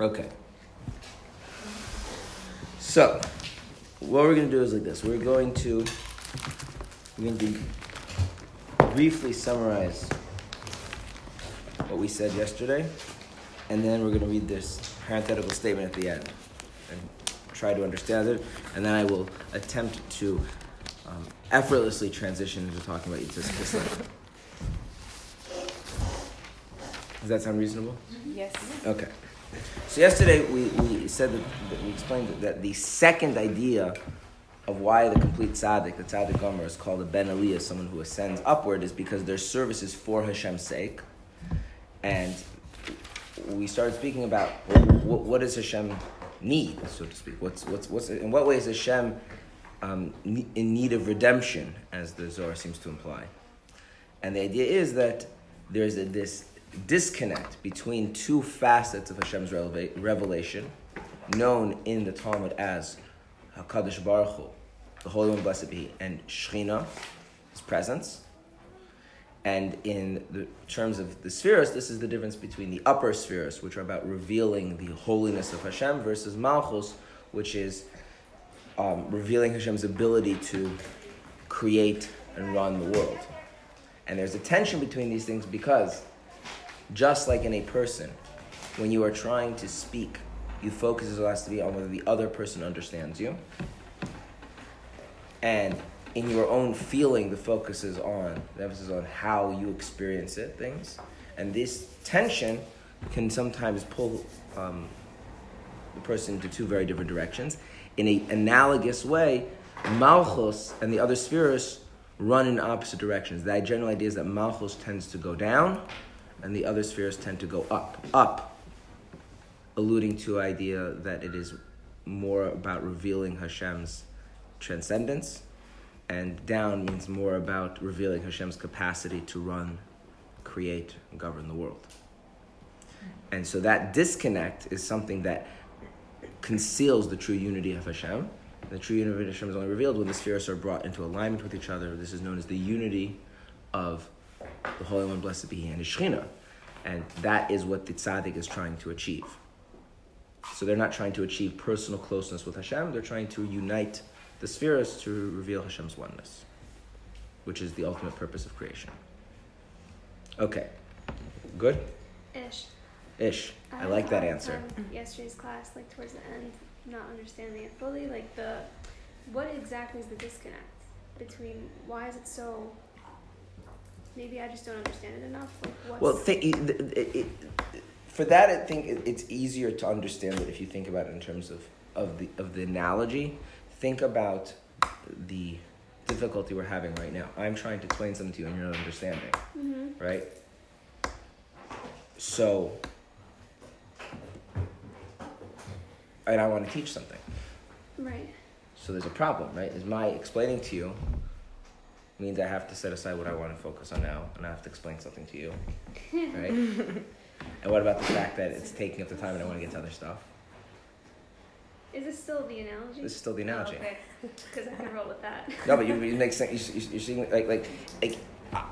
Okay. So, what we're going to do is like this. We're going to we're going to briefly summarize what we said yesterday, and then we're going to read this parenthetical statement at the end and try to understand it, and then I will attempt to um, effortlessly transition into talking about Yud Tes Kislev. Does that sound reasonable? Yes. Okay. So yesterday we, we said that, that we explained that, that the second idea of why the complete tzaddik, the tzaddik gomer, is called a ben aliyah, someone who ascends upward, is because their service is for Hashem's sake. And we started speaking about what, what does Hashem need, so to speak. What's, what's, what's, in what way is Hashem um, in need of redemption, as the Zohar seems to imply? And the idea is that there's a, this disconnect between two facets of Hashem's revelation, known in the Talmud as Hakadosh Baruch Hu, the Holy One, blessed be, and Shechina, His presence. And in the terms of the spheres, this is the difference between the upper spheres, which are about revealing the holiness of Hashem, versus Malchus, which is um, revealing Hashem's ability to create and run the world. And there's a tension between these things because just like in a person, when you are trying to speak, you focus as has to be on whether the other person understands you. And in your own feeling, the focus is on, the emphasis is on how you experience it, things. And this tension can sometimes pull um, the person into two very different directions. In an analogous way, Malchus and the other spheres run in opposite directions. The general idea is that Malchus tends to go down, and the other spheres tend to go up, up, alluding to idea that it is more about revealing Hashem's transcendence, and down means more about revealing Hashem's capacity to run, create, and govern the world. And so that disconnect is something that conceals the true unity of Hashem. The true unity of Hashem is only revealed when the spheres are brought into alignment with each other. This is known as the unity of the Holy One, blessed be He, and His Shechina. And that is what the tzaddik is trying to achieve. So they're not trying to achieve personal closeness with Hashem, they're trying to unite the spheres to reveal Hashem's oneness, which is the ultimate purpose of creation. Okay. Good? Ish. Ish. I, I like that um, answer. yesterday's class, like towards the end, not understanding it fully, like the what exactly is the disconnect between why is it so maybe I just don't understand it enough. Like, well, th- it, it, it, for that, I think it's easier to understand it if you think about it in terms of, of the of the analogy. Think about the difficulty we're having right now. I'm trying to explain something to you, and you're not understanding, mm-hmm. right? So, and I want to teach something. Right. So there's a problem, right? Is my explaining to you means I have to set aside what I want to focus on now, and I have to explain something to you, right? and what about the fact that it's taking up the time, and I want to get to other stuff? Is this still the analogy? This is still the analogy. Oh, okay, because I can roll with that. no, but you, it makes sense. You, you, are seeing like like like.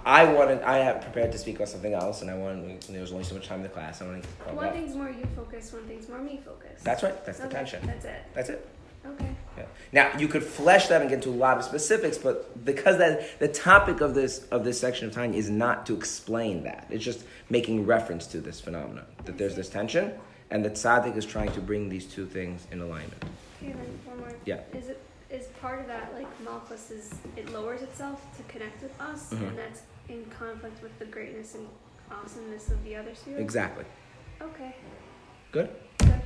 I wanted. I have prepared to speak on something else, and I wanted. There was only so much time in the class. I wanted. One thing's more you focused. One thing's more me focused. That's right. That's okay, the tension. That's it. That's it. Okay. Now you could flesh that and get into a lot of specifics, but because that the topic of this of this section of time is not to explain that, it's just making reference to this phenomenon that there's this tension, and that tzaddik is trying to bring these two things in alignment. Okay, then one more. Yeah. Is it is part of that like Malchus is it lowers itself to connect with us, mm-hmm. and that's in conflict with the greatness and awesomeness of the other spheres? Exactly. Okay. Good. Good.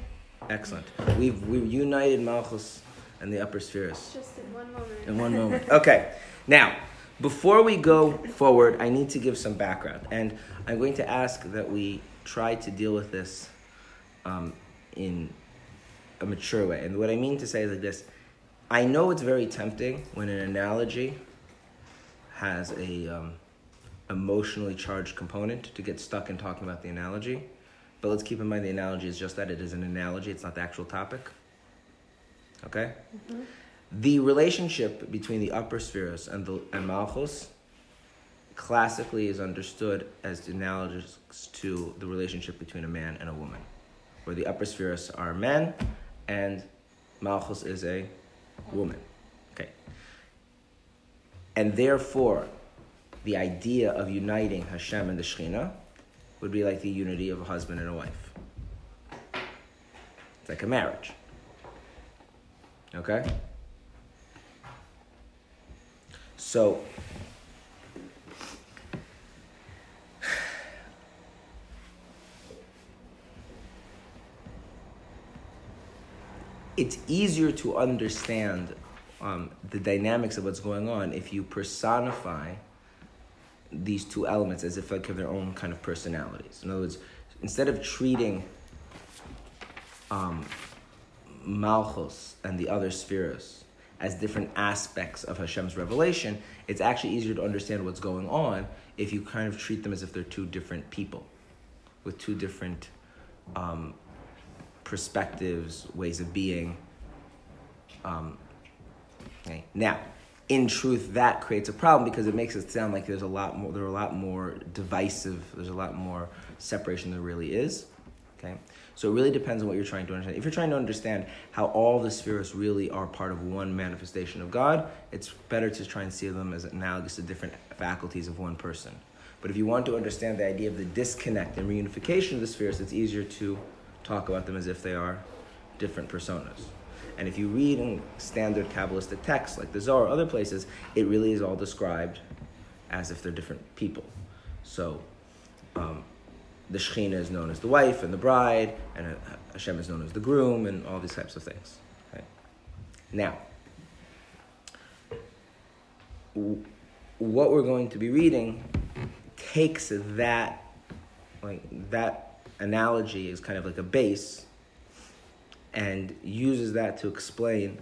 Excellent. We've we've united Malchus and the upper spheres. Just in one moment. In one moment. Okay. Now, before we go forward, I need to give some background, and I'm going to ask that we try to deal with this um, in a mature way. And what I mean to say is like this: I know it's very tempting when an analogy has a um, emotionally charged component to get stuck in talking about the analogy. But let's keep in mind the analogy is just that it is an analogy, it's not the actual topic. Okay? Mm-hmm. The relationship between the upper spheres and, the, and Malchus classically is understood as analogous to the relationship between a man and a woman. where the upper spheres are men and Malchus is a woman. Okay. And therefore, the idea of uniting Hashem and the Shekhinah would be like the unity of a husband and a wife. It's like a marriage. Okay? So, it's easier to understand um, the dynamics of what's going on if you personify these two elements as if like have their own kind of personalities. In other words, instead of treating um, Malchus and the other spheres as different aspects of Hashem's revelation, it's actually easier to understand what's going on if you kind of treat them as if they're two different people with two different um, perspectives, ways of being. Um, okay. Now, in truth, that creates a problem because it makes it sound like there's a lot more. There are a lot more divisive. There's a lot more separation than there really is. Okay, so it really depends on what you're trying to understand. If you're trying to understand how all the spheres really are part of one manifestation of God, it's better to try and see them as analogous to different faculties of one person. But if you want to understand the idea of the disconnect and reunification of the spheres, it's easier to talk about them as if they are different personas. And if you read in standard Kabbalistic texts like the Zohar or other places, it really is all described as if they're different people. So um, the Shekhinah is known as the wife and the bride, and Hashem is known as the groom, and all these types of things. Now, what we're going to be reading takes that, like that analogy is kind of like a base and uses that to explain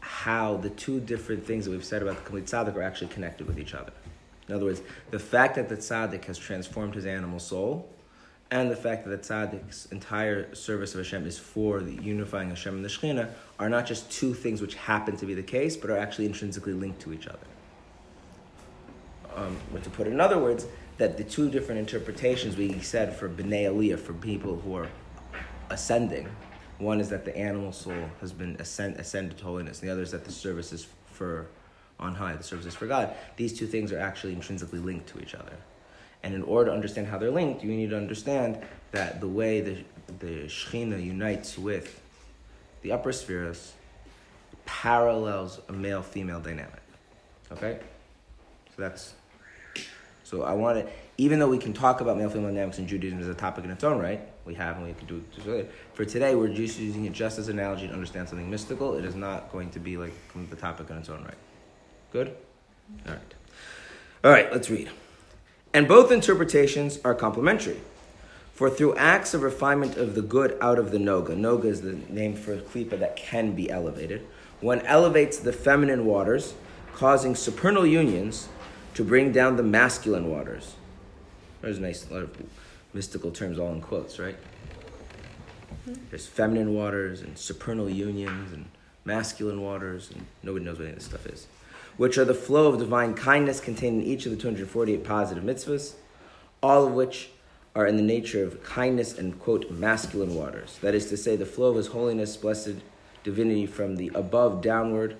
how the two different things that we've said about the complete tzaddik are actually connected with each other. In other words, the fact that the tzaddik has transformed his animal soul, and the fact that the tzaddik's entire service of Hashem is for the unifying Hashem and the Shekhinah are not just two things which happen to be the case, but are actually intrinsically linked to each other. Um, to put it in other words, that the two different interpretations we said for B'nai Aliyah, for people who are ascending, one is that the animal soul has been ascend, ascended to holiness, and the other is that the service is for on high, the service is for God. These two things are actually intrinsically linked to each other. And in order to understand how they're linked, you need to understand that the way the, the Shekhinah unites with the upper spheres parallels a male female dynamic. Okay? So that's so I want to, even though we can talk about male female dynamics in Judaism as a topic in its own right, we have and we can do it later. For today, we're just using it just as an analogy to understand something mystical. It is not going to be like the topic in its own right. Good? All right. All right, let's read. And both interpretations are complementary. For through acts of refinement of the good out of the noga, noga is the name for klipa that can be elevated, one elevates the feminine waters, causing supernal unions to bring down the masculine waters. There's a nice lot of mystical terms all in quotes, right? There's feminine waters and supernal unions and masculine waters, and nobody knows what any of this stuff is, which are the flow of divine kindness contained in each of the 248 positive mitzvahs, all of which are in the nature of kindness and, quote, masculine waters. That is to say, the flow of His holiness, blessed divinity from the above downward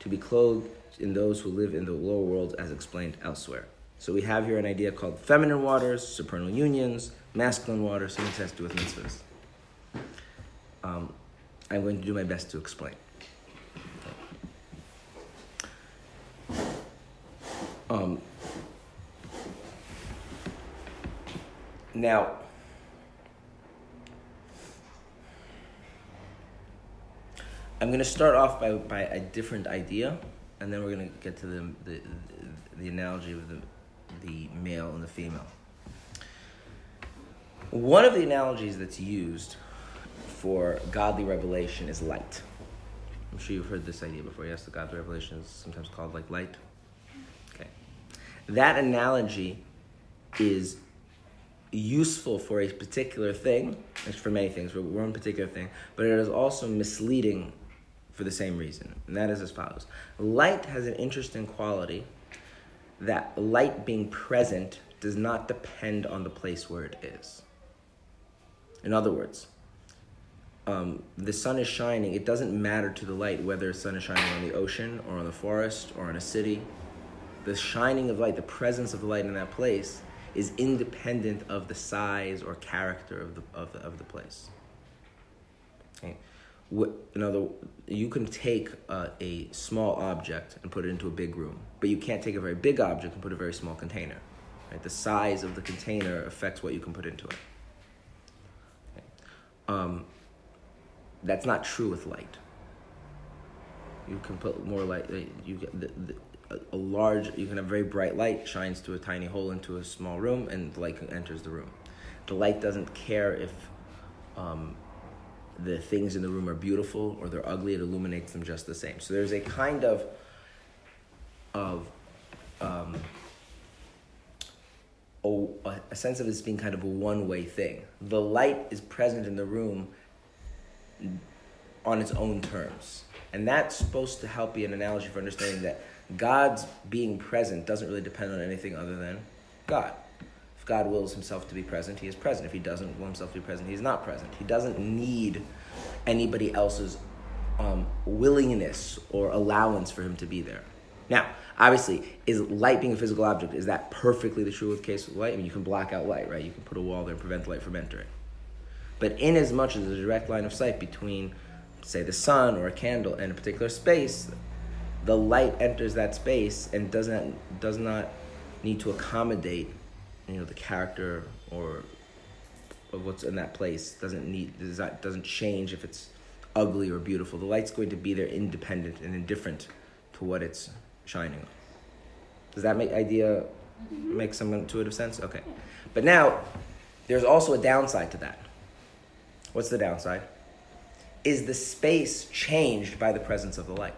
to be clothed in those who live in the lower world as explained elsewhere. So we have here an idea called feminine waters, supernal unions, masculine waters, something that has to do with mitzvahs. Um, I'm going to do my best to explain. Um, now, I'm going to start off by, by a different idea and then we're gonna get to the the, the analogy of the the male and the female. One of the analogies that's used for godly revelation is light. I'm sure you've heard this idea before. Yes, the godly revelation is sometimes called like light. That analogy is useful for a particular thing, for many things, for one particular thing, but it is also misleading for the same reason, and that is as follows Light has an interesting quality that light being present does not depend on the place where it is. In other words, um, the sun is shining, it doesn't matter to the light whether the sun is shining on the ocean or on the forest or on a city. The shining of light, the presence of the light in that place, is independent of the size or character of the, of the, of the place. Okay. In other, you can take uh, a small object and put it into a big room, but you can't take a very big object and put a very small container. Right? The size of the container affects what you can put into it. Okay. Um, that's not true with light. You can put more light. You get the, the, a, large. You can have very bright light shines through a tiny hole into a small room, and the light enters the room. The light doesn't care if um, the things in the room are beautiful or they're ugly. It illuminates them just the same. So there's a kind of of um, a, a sense of this being kind of a one way thing. The light is present in the room on its own terms. And that's supposed to help be an analogy for understanding that God's being present doesn't really depend on anything other than God. If God wills himself to be present, he is present. If he doesn't will himself to be present, he is not present. He doesn't need anybody else's um, willingness or allowance for him to be there. Now, obviously, is light being a physical object, is that perfectly the true with case of light? I mean, you can block out light, right? You can put a wall there and prevent light from entering. But in as much as there's a direct line of sight between, say, the sun or a candle and a particular space, the light enters that space and doesn't does not need to accommodate, you know, the character or of what's in that place. Doesn't need does that doesn't change if it's ugly or beautiful. The light's going to be there independent and indifferent to what it's shining on. Does that make idea mm-hmm. make some intuitive sense? Okay. But now there's also a downside to that. What's the downside? Is the space changed by the presence of the light?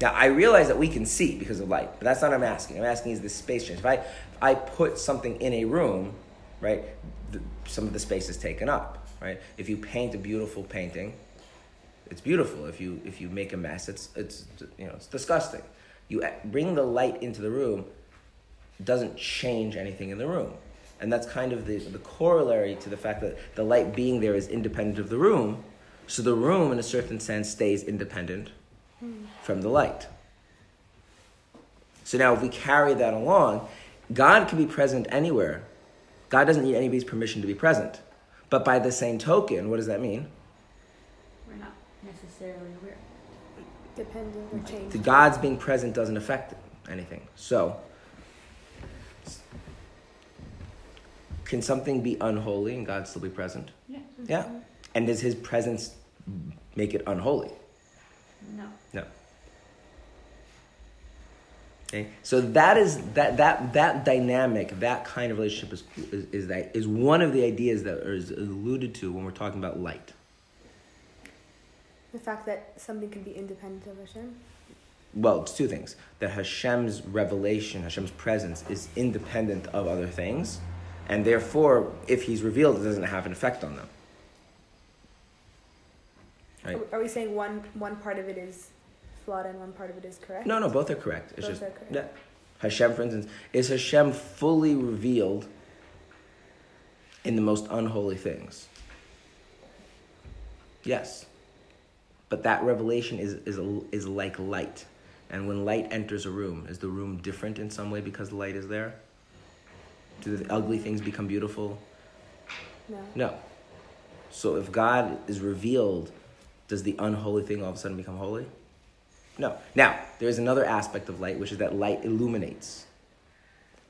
Now, I realize that we can see because of light, but that's not what I'm asking. I'm asking is the space change. If I, if I put something in a room, right, the, some of the space is taken up, right? If you paint a beautiful painting, it's beautiful. If you, if you make a mess, it's, it's, you know, it's disgusting. You bring the light into the room, doesn't change anything in the room. And that's kind of the, the corollary to the fact that the light being there is independent of the room. So the room, in a certain sense, stays independent from the light. So now, if we carry that along, God can be present anywhere. God doesn't need anybody's permission to be present. But by the same token, what does that mean? We're not necessarily aware. Dependent or changing. The God's being present doesn't affect anything. So, Can something be unholy and God still be present? Yeah. Yeah. And does his presence make it unholy? No. No. Okay. So that is that that that dynamic, that kind of relationship is, is, is that is one of the ideas that is alluded to when we're talking about light. The fact that something can be independent of Hashem. Well, it's two things. That Hashem's revelation, Hashem's presence, is independent of other things, and therefore, if he's revealed, it doesn't have an effect on them. Right? Are we saying one one part of it is flawed and one part of it is correct? No, no, both are correct. It's both just, are correct. Yeah. Hashem, for instance, is Hashem fully revealed in the most unholy things? Yes. But that revelation is, is, is like light. And when light enters a room, is the room different in some way because the light is there? Do the ugly things become beautiful? No. No. So if God is revealed, does the unholy thing all of a sudden become holy? No. Now, there's another aspect of light, which is that light illuminates.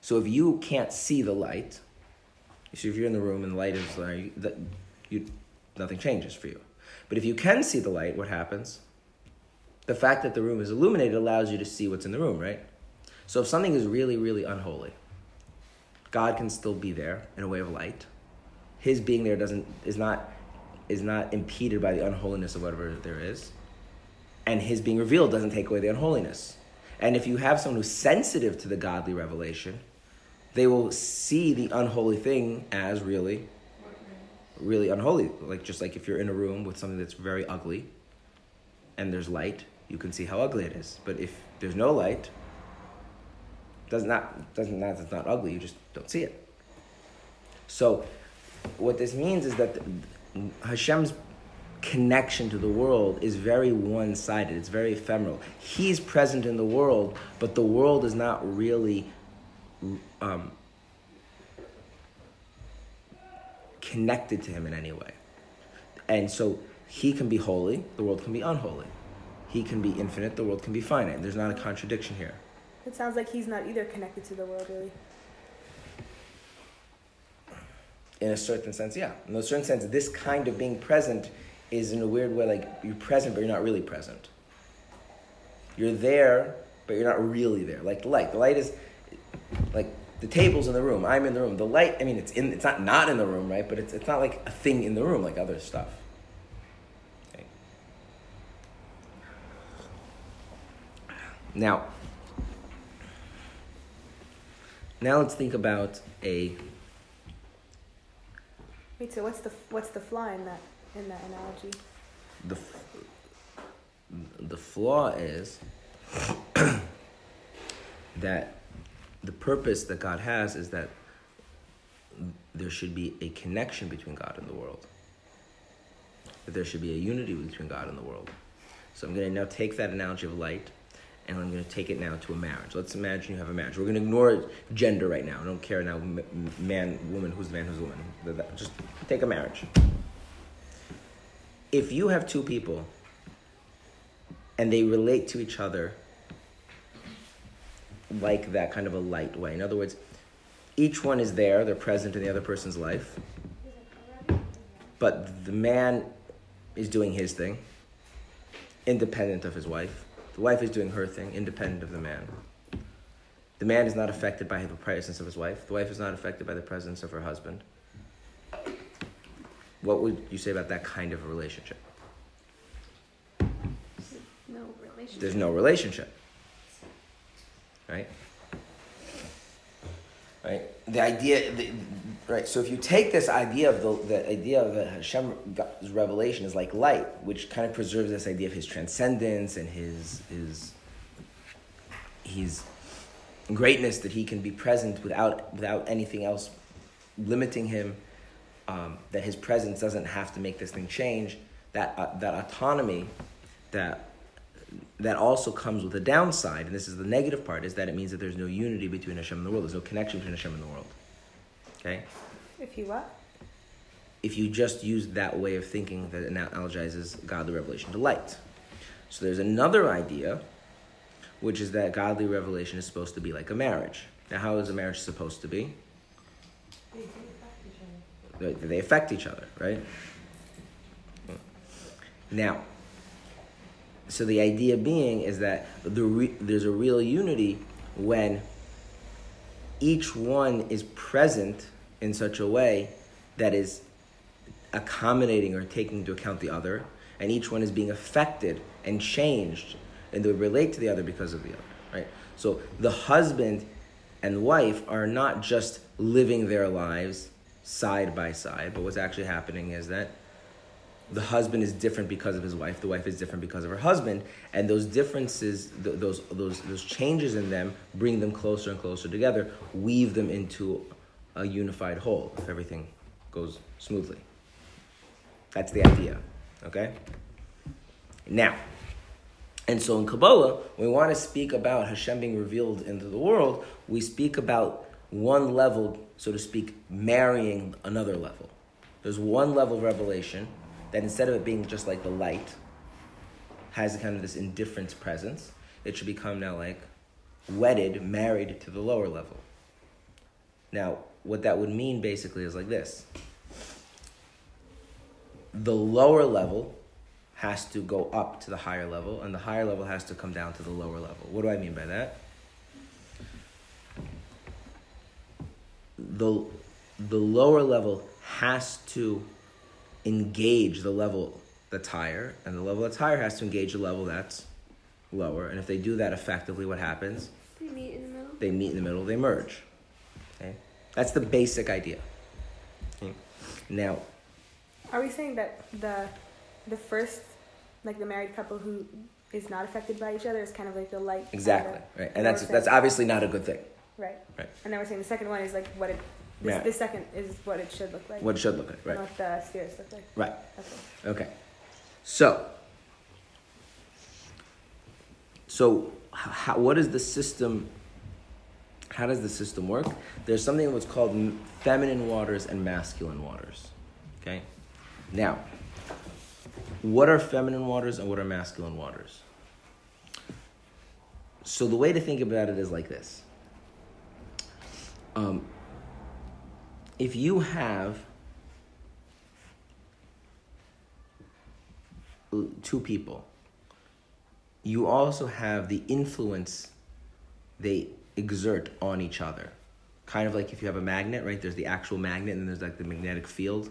So if you can't see the light, so if you're in the room and the light is there, you, that, you, nothing changes for you. But if you can see the light, what happens? The fact that the room is illuminated allows you to see what's in the room, right? So if something is really, really unholy, God can still be there in a way of light. His being there doesn't is not is not impeded by the unholiness of whatever there is. And his being revealed doesn't take away the unholiness. And if you have someone who's sensitive to the godly revelation, they will see the unholy thing as really really unholy. Like just like if you're in a room with something that's very ugly and there's light, you can see how ugly it is. But if there's no light, does not doesn't that it's not ugly. You just don't see it. So, what this means is that Hashem's connection to the world is very one sided, it's very ephemeral. He's present in the world, but the world is not really um, connected to him in any way. And so he can be holy, the world can be unholy. He can be infinite, the world can be finite. There's not a contradiction here. It sounds like he's not either connected to the world, really. In a certain sense, yeah. In a certain sense, this kind of being present is in a weird way like you're present, but you're not really present. You're there, but you're not really there. Like the light. The light is like the table's in the room. I'm in the room. The light, I mean, it's in. It's not not in the room, right? But it's it's not like a thing in the room like other stuff. Okay. Now, now let's think about a Wait, so what's the what's the flaw in that in that analogy? the the flaw is that the purpose that God has is that there should be a connection between God and the world. That there should be a unity between God and the world. So I'm going to now take that analogy of light and I'm going to take it now to a marriage. Let's imagine you have a marriage. We're going to ignore gender right now. I don't care now, man, woman, who's the man, who's the woman. Just take a marriage. If you have two people and they relate to each other like that kind of a light way, in other words, each one is there, they're present in the other person's life, but the man is doing his thing, independent of his wife. The wife is doing her thing, independent of the man. The man is not affected by the presence of his wife. The wife is not affected by the presence of her husband. What would you say about that kind of relationship? No relationship. There's no relationship. Right? Right? The idea, the, right? So if you take this idea of the, the idea of the Hashem revelation is like light, which kind of preserves this idea of his transcendence and his his his greatness that he can be present without without anything else limiting him. Um, that his presence doesn't have to make this thing change. That uh, that autonomy, that that also comes with a downside, and this is the negative part, is that it means that there's no unity between Hashem and the world. There's no connection between Hashem and the world. Okay? If you what? If you just use that way of thinking that analogizes godly revelation to light. So there's another idea, which is that godly revelation is supposed to be like a marriage. Now, how is a marriage supposed to be? They, affect each other, right? Now, so the idea being is that the re- there's a real unity when each one is present in such a way that is accommodating or taking into account the other, and each one is being affected and changed, and they relate to the other because of the other, right? So the husband and wife are not just living their lives side by side, but what's actually happening is that the husband is different because of his wife. The wife is different because of her husband, and those differences, th- those those those changes in them, bring them closer and closer together, weave them into a unified whole. If everything goes smoothly, that's the idea. Okay. Now, and so in Kabbalah, we want to speak about Hashem being revealed into the world, we speak about one level, so to speak, marrying another level. There's one level of revelation that instead of it being just like the light, has kind of this indifference presence, it should become now like wedded, married to the lower level. Now, what that would mean basically is like this the lower level has to go up to the higher level, and the higher level has to come down to the lower level. What do I mean by that? The, the lower level has to engage the level that's higher, and the level that's higher has to engage the level that's lower. And if they do that effectively, what happens? They meet in the middle. They meet in the middle, they merge. Okay? That's the basic idea. Okay? Now, Are we saying that the the first, like the married couple who is not affected by each other is kind of like the light? exactly, right? And that's, that's obviously not a good thing. Right. Right. And then we're saying the second one is like what it This, Right. this second is what it should look like. What it should look like, right? What the spheres look like. Right. Okay. Okay. So, so how, what is the system? How does the system work? There's something what's called feminine waters and masculine waters. Okay. Now, what are feminine waters and what are masculine waters? So the way to think about it is like this. Um, if you have two people, you also have the influence they exert on each other. Kind of like if you have a magnet, right? There's the actual magnet, and there's like the magnetic field.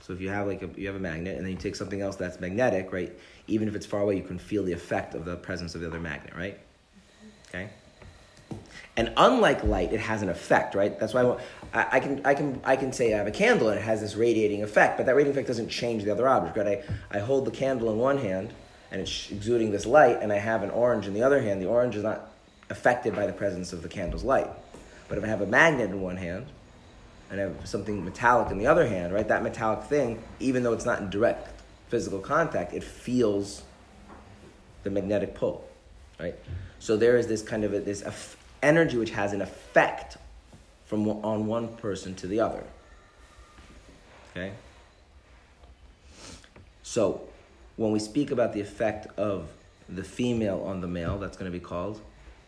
So if you have like a, you have a magnet, and then you take something else that's magnetic, right? Even if it's far away, you can feel the effect of the presence of the other magnet, right? Okay. And unlike light, it has an effect, right? That's why I, I, I can I can I can say I have a candle and it has this radiating effect, but that radiating effect doesn't change the other object, right? I, I hold the candle in one hand and it's exuding this light, and I have an orange in the other hand. The orange is not affected by the presence of the candle's light. But if I have a magnet in one hand and I have something metallic in the other hand, right? That metallic thing, even though it's not in direct physical contact, it feels the magnetic pull, right? So there is this kind of a, this energy which has an effect from on one person to the other. Okay. So when we speak about the effect of the female on the male, that's going to be called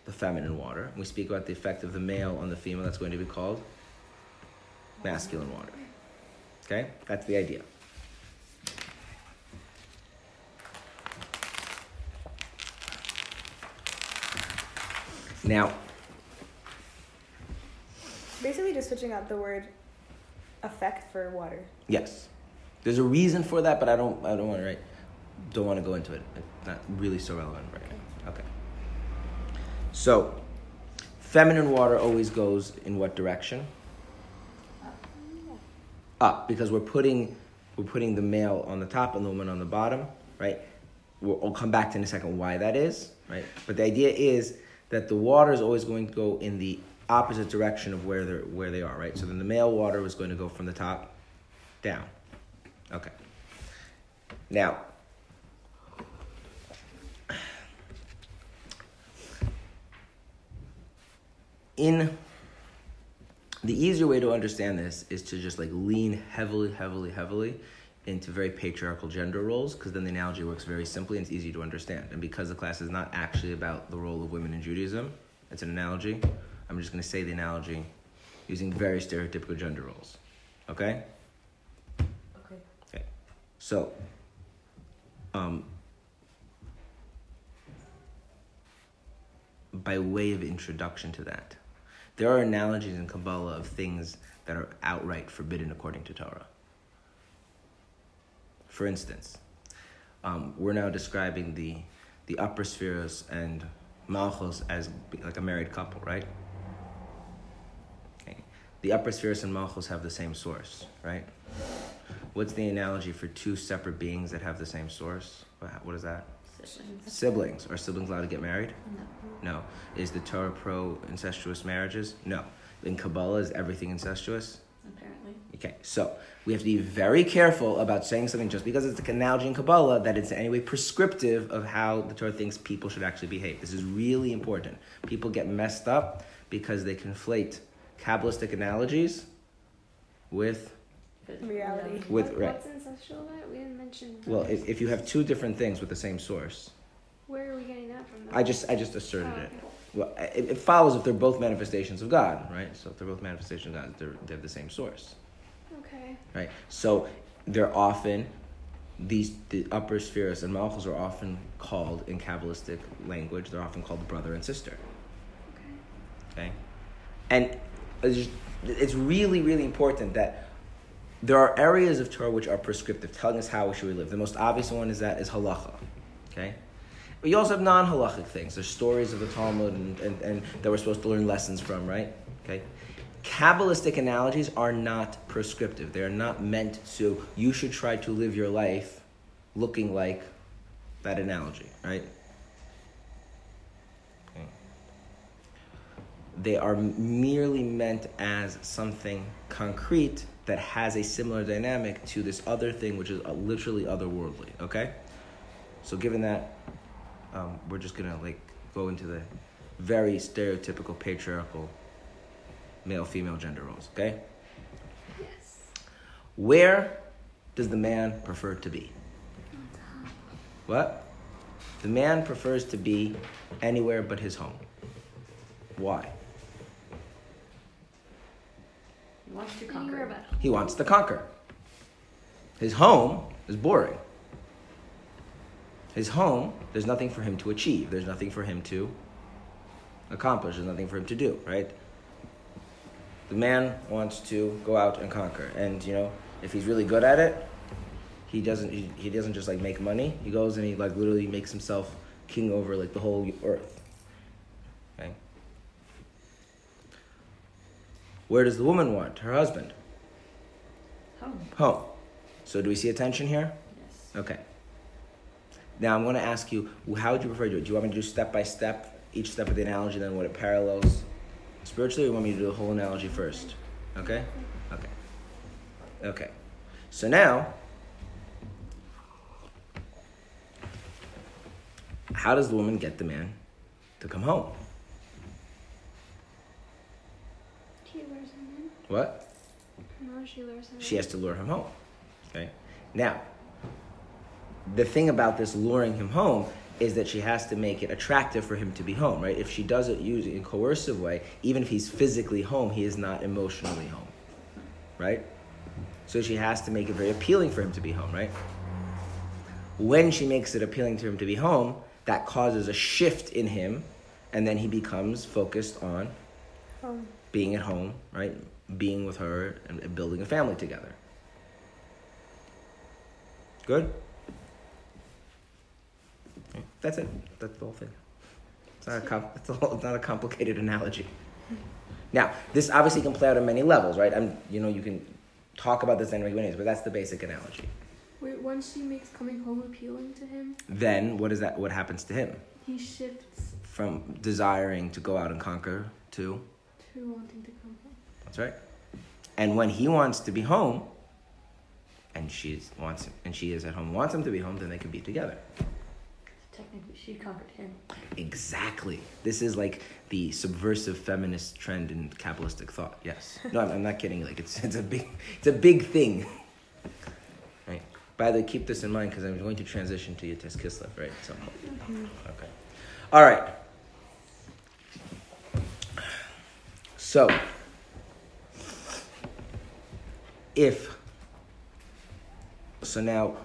the feminine water. We speak about the effect of the male on the female, that's going to be called masculine water. Okay? That's the idea. Now, Basically, just switching out the word effect for water. yes, there's a reason for that, but I don't. I don't want to write. Don't want to go into it. It's not really so relevant right now. Okay. So, feminine water always goes in what direction? Up, because we're putting we're putting the male on the top and the woman on the bottom, right? We'll, we'll come back to in a second why that is, right? But the idea is that the water is always going to go in the opposite direction of where they're where they are, right? So then the male water was going to go from the top down. Okay. Now, in the easier way to understand this is to just like lean heavily, heavily, heavily into very patriarchal gender roles because then the analogy works very simply and it's easy to understand. And because the class is not actually about the role of women in Judaism, it's an analogy. I'm just going to say the analogy using very stereotypical gender roles. Okay? Okay. Okay. So, um, by way of introduction to that, there are analogies in Kabbalah of things that are outright forbidden according to Torah. For instance, um, we're now describing the the upper spheres and Malchus as like a married couple, right? The upper spheres and Malchus have the same source, right? What's the analogy for two separate beings that have the same source? What what is that? Siblings. Siblings. Are siblings allowed to get married? No. No. Is the Torah pro incestuous marriages? No. In Kabbalah, is everything incestuous? Apparently. Okay, so we have to be very careful about saying something just because it's an analogy in Kabbalah that it's in any way prescriptive of how the Torah thinks people should actually behave. This is really important. People get messed up because they conflate Kabbalistic analogies with, Reality. with What- right. What's ancestral about it? We didn't mention. Well, if, if you have two different things with the same source, Where are we getting that from? though? I just I just asserted Oh, it. Well, it, it follows if they're both manifestations of God, right? So if they're both manifestations of God, they're, they have the same source. Okay. right? So they're often these the upper spheres and malchus are often called in Kabbalistic language. They're often called brother and sister. Okay. Okay, and it's, really really important that there are areas of Torah which are prescriptive, telling us how we should live. The most obvious one is that is halacha. Okay. But you also have non-halachic things. There's stories of the Talmud and, and, and that we're supposed to learn lessons from, right? Okay. Kabbalistic analogies are not prescriptive. They are not meant to, you should try to live your life looking like that analogy, right? They are merely meant as something concrete that has a similar dynamic to this other thing, which is literally otherworldly. Okay, so given that, um, we're just gonna like go into the very stereotypical patriarchal male-female gender roles. Okay, Yes. where does the man prefer to be? What? The man prefers to be anywhere but his home. Why? He wants to conquer. but He wants to conquer. His home is boring. His home, there's nothing for him to achieve. There's nothing for him to accomplish. There's nothing for him to do, right? The man wants to go out and conquer. And, you know, if he's really good at it, he doesn't he, he doesn't just like make money. He goes and he like literally makes himself king over like the whole earth. Where does the woman want? Her husband. Home. Home. So do we see a tension here? Yes. Okay. Now I'm going to ask you, how would you prefer to do it? Do you want me to do step by step, each step of the analogy, then what it parallels spiritually, or you want me to do the whole analogy first? Okay? Okay. Okay. So now, how does the woman get the man to come home? She lures him in. What? No, she lures him She has to lure him home. Okay. Now, the thing about this luring him home is that she has to make it attractive for him to be home, right? If she does it using a coercive way, even if he's physically home, he is not emotionally home, right? So she has to make it very appealing for him to be home, right? When she makes it appealing to him to be home, that causes a shift in him, and then he becomes focused on Home. being at home, right? Being with her and building a family together. Good? That's it. That's the whole thing. It's not a, com- it's a whole, it's not a complicated analogy. Now, this obviously can play out on many levels, right? I'm, you know, you can talk about this in many ways, but that's the basic analogy. Wait, once she makes coming home appealing to him, Then, what is that? What happens to him he shifts from desiring to go out and conquer to to wanting to. That's right. And when he wants to be home, and she wants and she is at home, wants him to be home, then they can be together. Technically, she conquered him. Exactly. This is like the subversive feminist trend in Kabbalistic thought. Yes. No, I'm, I'm not kidding. Like it's it's a big it's a big thing. Right. By the way, keep this in mind because I'm going to transition to Yud Tes Kislev, right? So, some point. Okay. All right. So, if so now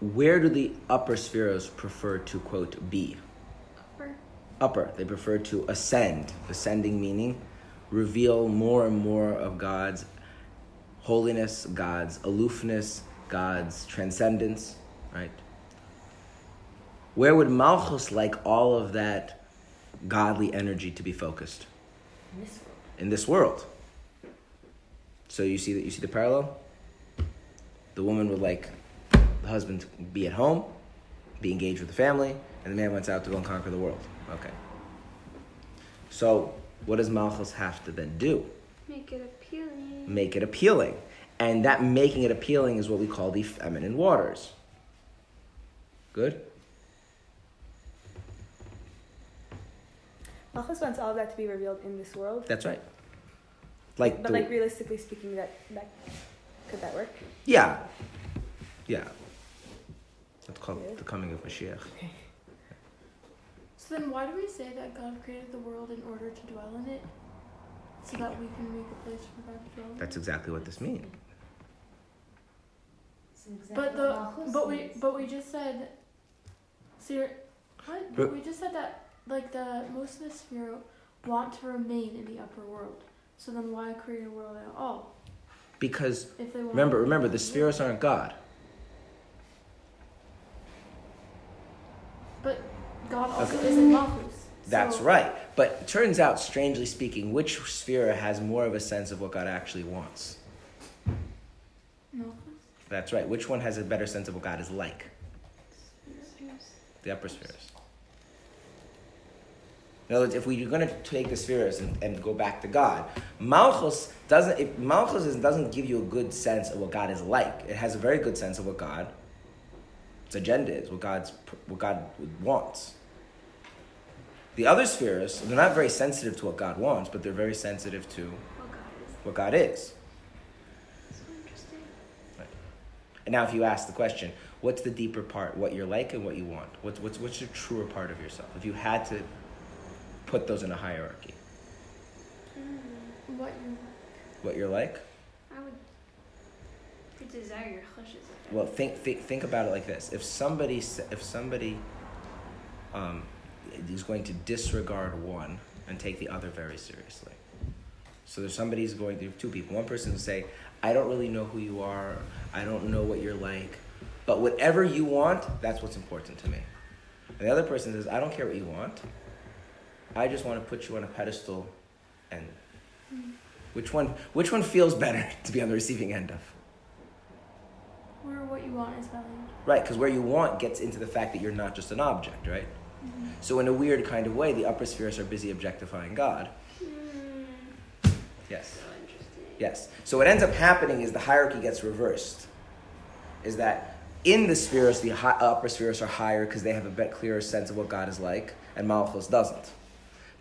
where do the upper spheres prefer to quote be? Upper. upper. They prefer to ascend. Ascending meaning reveal more and more of god's holiness god's aloofness god's transcendence right? Where would malchus like all of that godly energy to be focused In this world. in this world. So you see that you see the parallel. The woman would like the husband to be at home, be engaged with the family, and the man went out to go and conquer the world. Okay. So what does Malchus have to then do? Make it appealing. Make it appealing, and that making it appealing is what we call the feminine waters. Good. Malchus wants all of that to be revealed in this world. That's right. Like But the- like realistically speaking, that that could that work? yeah, yeah. That's called Yeah. the coming of Mashiach. So then, why do we say that God created the world in order to dwell in it, so that we can make a place for God to dwell? in? That's exactly what this means. Exactly But the but we but we just said, so you're, what? But- we just said that like the most of the sphere want to remain in the upper world. So then, why create a world at all Because if they want? remember, to remember, the in spheres aren't God. But God also Okay. isn't Malchus. That's so- right. But it turns out, strangely speaking, which sphere has more of a sense of what God actually wants? Malchus. That's right. Which one has a better sense of what God is like? The upper spheres. In other words, if we're going to take the spheres and, and go back to God, Malchus doesn't. If Malchus is, doesn't give you a good sense of what God is like. It has a very good sense of what God's agenda is, what God's what God wants. The other spheres, they're not very sensitive to what God wants, but they're very sensitive to what God is. And now, if you ask the question, what's the deeper part? What you're like and what you want? What's what's what's the truer part of yourself? If you had to put those in a hierarchy, Mm, What you what you're like. I would. Desire your chushes. Well, think, think, think about it like this: if somebody, if somebody, um, is going to disregard one and take the other very seriously. So there's somebody's going to two people. One person will say, "I don't really know who you are. I don't know what you're like, but whatever you want, that's what's important to me." And the other person says, "I don't care what you want. I just want to put you on a pedestal." And which one? Which one feels better to be on the receiving end of? or what you want is valued. Right, because where you want gets into the fact that you're not just an object, right? So in a weird kind of way, the upper spheres are busy objectifying God. Mm, Yes. so interesting. Yes. So what ends up happening is the hierarchy gets reversed. Is that in the spheres, the hi- upper spheres are higher because they have a bit clearer sense of what God is like, and Malchus doesn't.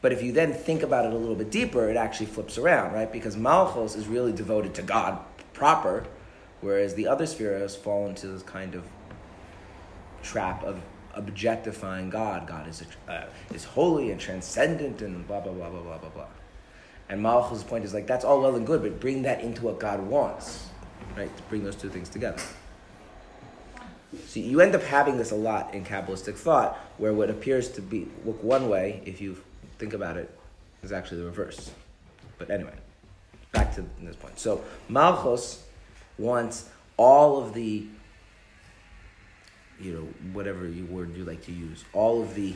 But if you then think about it a little bit deeper, it actually flips around, right? Because Malchus is really devoted to God proper, whereas the other spheres fall into this kind of trap of objectifying God. God is, a, uh, is holy and transcendent and blah, blah, blah, blah, blah, blah, blah. And Malchus' point is like, that's all well and good, but bring that into what God wants, right? To bring those two things together. So you end up having this a lot in Kabbalistic thought, where what appears to be look one way, if you think about it, is actually the reverse. But anyway, back to this point. So Malchus wants all of the, you know, whatever you word you like to use, all of the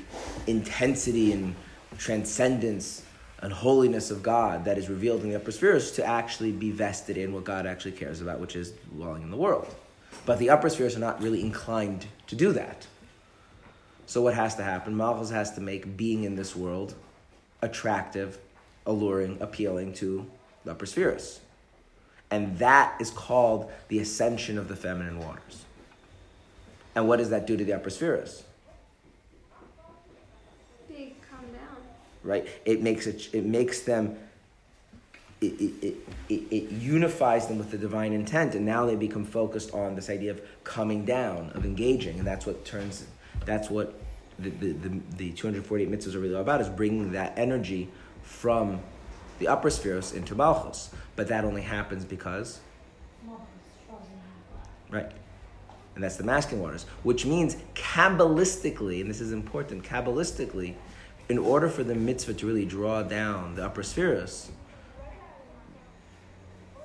intensity and transcendence and holiness of God that is revealed in the upper spheres to actually be vested in what God actually cares about, which is dwelling in the world. But the upper spheres are not really inclined to do that. So what has to happen? Malchus has to make being in this world attractive, alluring, appealing to the upper spheres. And that is called the ascension of the feminine waters. And what does that do to the upper spheres? They calm down. right? It makes it, it makes them, it, it, it, it unifies them with the divine intent, and now they become focused on this idea of coming down, of engaging, and that's what turns, that's what the, the, the, the 248 mitzvahs are really all about, is bringing that energy from the upper spheres into Malchus. But that only happens because, right? And that's the masculine waters, which means Kabbalistically, and this is important, Kabbalistically, in order for the mitzvah to really draw down the upper spheres,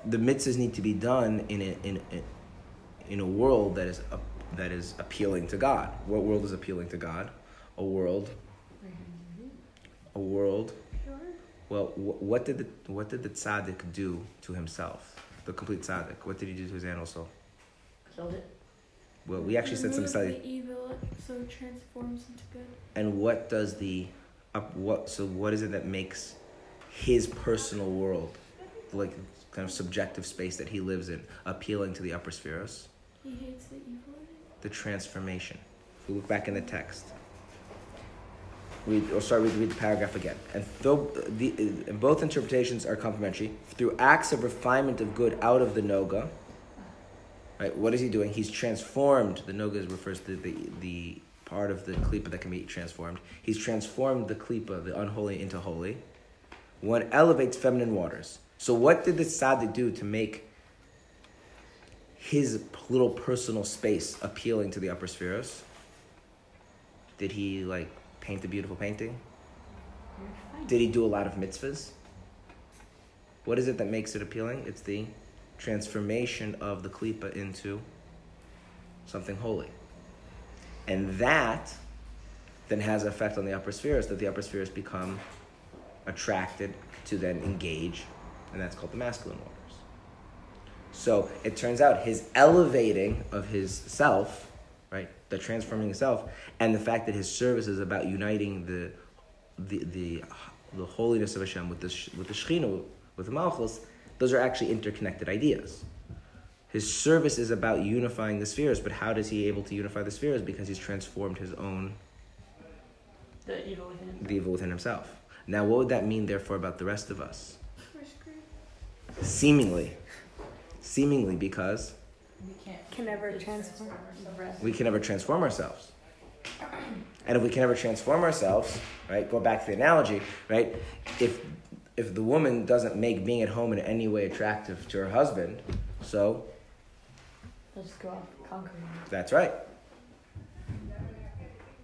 the mitzvahs need to be done in a, in, a, in a world that is, up that is appealing to God. What world is appealing to God? A world. A world. Sure. Well, wh- what did the what did the tzaddik do to himself? The complete tzaddik. What did he do to his animal soul? Killed it. Well, we actually said some Remove study. the evil, so it transforms into good. And what does the up what so what is it that makes his personal world, like kind of subjective space that he lives in, appealing to the upper spheres? He hates the evil. The transformation. If we look back in the text. Read, or start read, read the paragraph again. And though the, and both interpretations are complementary, through acts of refinement of good out of the noga, right? What is he doing? He's transformed. The noga refers to the, the part of the klipa that can be transformed. He's transformed the klipa, the unholy, into holy. One elevates feminine waters. So what did the tzaddik do to make his little personal space appealing to the upper spheres? Did he like paint a beautiful painting? Did he do a lot of mitzvahs? What is it that makes it appealing? It's the transformation of the klipa into something holy. And that then has an effect on the upper spheres, that the upper spheres become attracted to then engage, and that's called the masculine waters. So it turns out his elevating of his self, the transforming self, and the fact that his service is about uniting the the the the holiness of Hashem with the sh- with the Shechina with the Malchus, those are actually interconnected ideas. His service is about unifying the spheres, but how does he able to unify the spheres? Because he's transformed his own The evil within him. the evil within himself. Now, what would that mean, therefore, about the rest of us? Seemingly, seemingly, because We can't. Can never just transform. the we can never transform ourselves. And if we can never transform ourselves, right? Go back to the analogy, right? If if the woman doesn't make being at home in any way attractive to her husband, so They'll just go off conquering. that's right.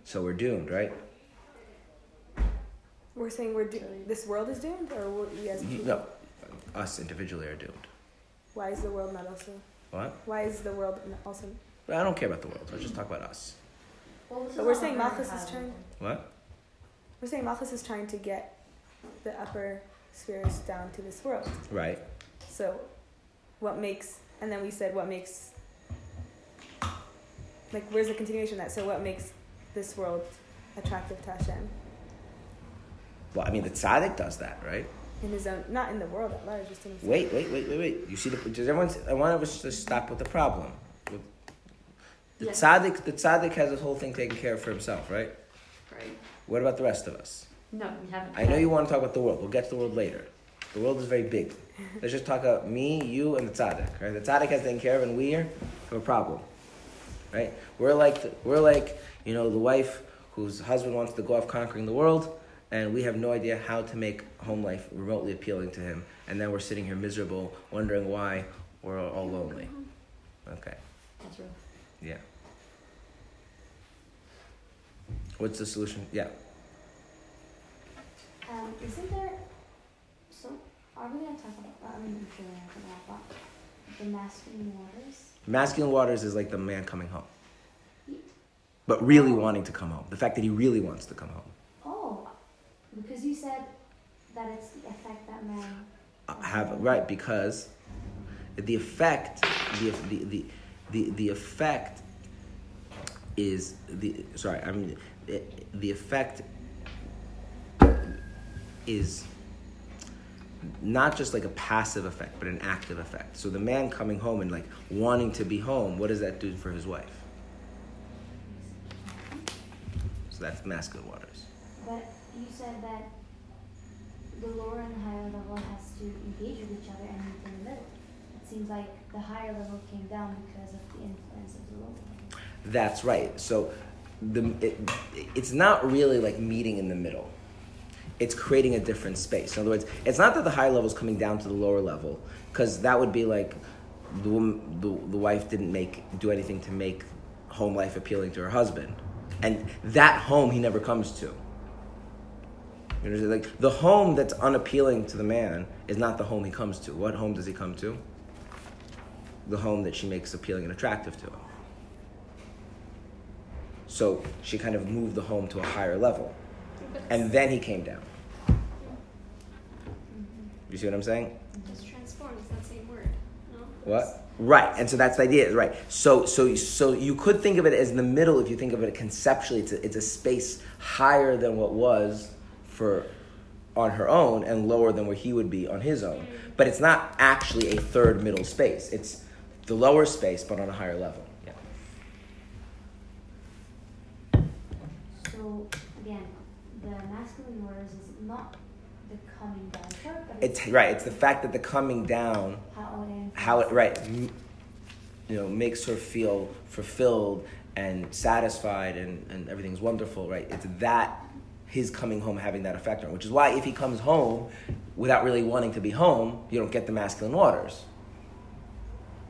So we're doomed, right? We're saying we're do- this world is doomed, or we we as You- people? No, us individually are doomed. Why is the world not also? What? Why is the world awesome? also? I don't care about the world. Let's just talk about us. But we're saying Malchus is trying. What? We're saying Malchus is trying to get the upper spheres down to this world. Right. So, what makes? And then we said what makes. Like, where's the continuation of that? So, what makes this world attractive to Hashem Well, I mean, the tzaddik does that, right? In his own, not in the world at large, just in himself. Wait, wait, wait, wait, wait. You see the? Does everyone? I want us to stop with the problem. With- The Yeah. tzaddik, the tzaddik has this whole thing taken care of for himself, right? Right. What about the rest of us? No, we haven't. I know you want to talk about the world. We'll get to the world later. The world is very big. Let's just talk about me, you, and the tzaddik. Right? The tzaddik has taken care of, and we here have a problem. Right? We're like the, we're like you know the wife whose husband wants to go off conquering the world, and we have no idea how to make home life remotely appealing to him. And then we're sitting here miserable, wondering why we're all lonely. Okay. That's real. Yeah. What's the solution? Yeah. Um, isn't there? So, are we gonna talk about? I mean, I'm sure we're gonna talk about the masculine waters. Masculine waters is like the man coming home. But really wanting to come home. The fact that he really wants to come home. Because you said that it's the effect that man. Uh, Have right because the effect the the the the, the effect is the sorry I mean the, the effect is not just like a passive effect but an active effect. So the man coming home and like wanting to be home, what does that do for his wife? So that's masculine waters. But you said that the lower and the higher level has to engage with each other and meet in the middle. It seems like the higher level came down because of the influence of the lower level. That's right. So the it, it's not really like meeting in the middle. It's creating a different space. In other words, it's not that the higher level is coming down to the lower level, because that would be like the, woman, the the wife didn't make do anything to make home life appealing to her husband, and that home he never comes to. You know, like the home that's unappealing to the man is not the home he comes to. What home does he come to? The home that she makes appealing and attractive to him. So she kind of moved the home to a higher level. And then he came down. You see what I'm saying? Just transformed. It's that same word. No. What? Right. And so that's the idea, right? So so so you could think of it as in the middle if you think of it conceptually. It's a, it's a space higher than what was for on her own and lower than where he would be on his own. But it's not actually a third middle space. It's the lower space but on a higher level. Yeah. So again, the masculine waters is not the coming down part, but It's right. It's the fact that the coming down how it how it right m- you know makes her feel fulfilled and satisfied and, and everything's wonderful right it's that his coming home having that effect on her which is why if he comes home without really wanting to be home you don't get the masculine waters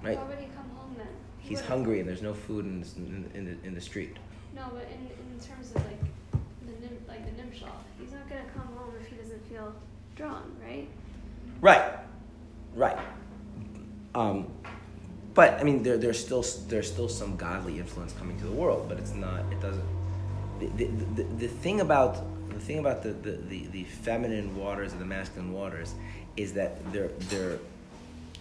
right Why would he come home then? He's wouldn't. hungry and there's no food in, the- in, in, the, in the street No, but in, in terms of like the nim, like the nimshal, he's not gonna come home if he doesn't feel drawn, right? right right um, but I mean, there, there's still there's still some godly influence coming to the world, but it's not. It doesn't. The, the, the, thing about the thing about the, the, the, the feminine waters and the masculine waters is that they're they're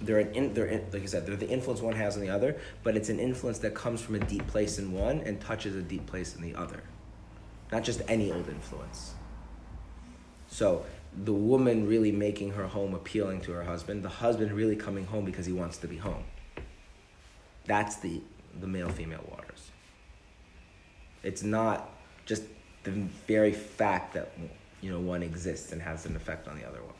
they're an in, they're in, like I said they're the influence one has on the other, but it's an influence that comes from a deep place in one and touches a deep place in the other, not just any old influence. So the woman really making her home appealing to her husband, the husband really coming home because he wants to be home. That's the, the male female waters. It's not just the very fact that you know one exists and has an effect on the other one.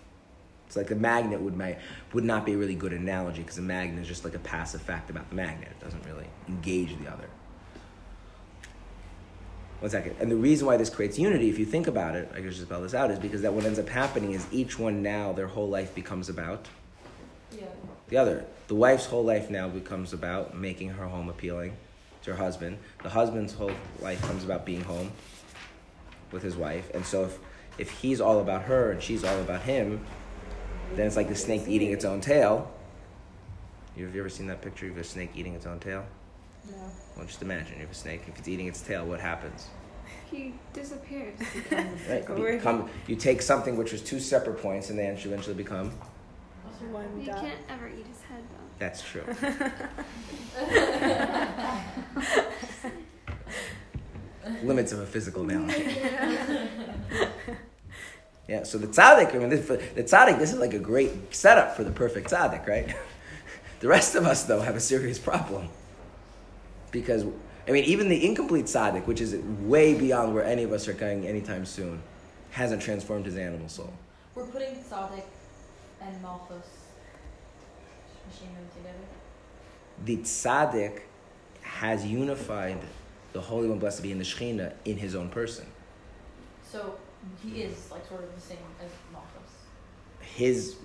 It's like a magnet would may, would not be a really good analogy because a magnet is just like a passive fact about the magnet. It doesn't really engage the other. One second. And the reason why this creates unity, if you think about it, I can just spell this out, is because that what ends up happening is each one now, their whole life becomes about Yeah. the other. The wife's whole life now becomes about making her home appealing to her husband. The husband's whole life comes about being home with his wife. And so if, if he's all about her and she's all about him, then it's like the snake eating its own tail. You have you ever seen that picture of a snake eating its own tail? No. Well, just imagine you have a snake. If it's eating its tail, what happens? He disappears. Right? Go You, become, you take something which was two separate points, and they eventually become. One You dot. can't ever eat his head though. That's true. Limits of a physical analogy. Yeah, so the tzaddik, I mean, this, the tzaddik, this is like a great setup for the perfect tzaddik, right? The rest of us, though, have a serious problem. Because, I mean, even the incomplete tzaddik, which is way beyond where any of us are going anytime soon, hasn't transformed his animal soul. We're putting Tzaddik and Malchus, machine them together. The tzaddik has unified the Holy One, blessed be in the Shekhinah, in his own person. So he is like sort of the same as Malchus. his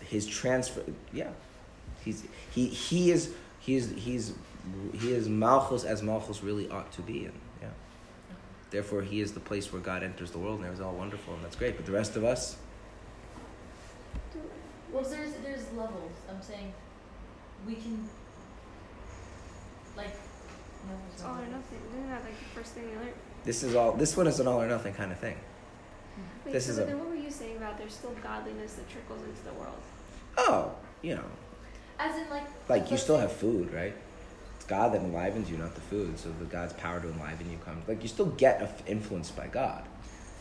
his transfer yeah he's he he is he is he's he is malchus as malchus really ought to be in yeah therefore he is the place where god enters the world and it's all wonderful and that's great but the rest of us Well, there's there's levels. I'm saying we can like no, It's all or nothing. Isn't that like the first thing you learn? this is all this one is an all or nothing kind of thing Wait, This so is but a- then what were you saying about there's still godliness that trickles into the world? oh you know As in like like you still have food right it's god that enlivens you not the food so the god's power to enliven you comes like you still get a- influenced by god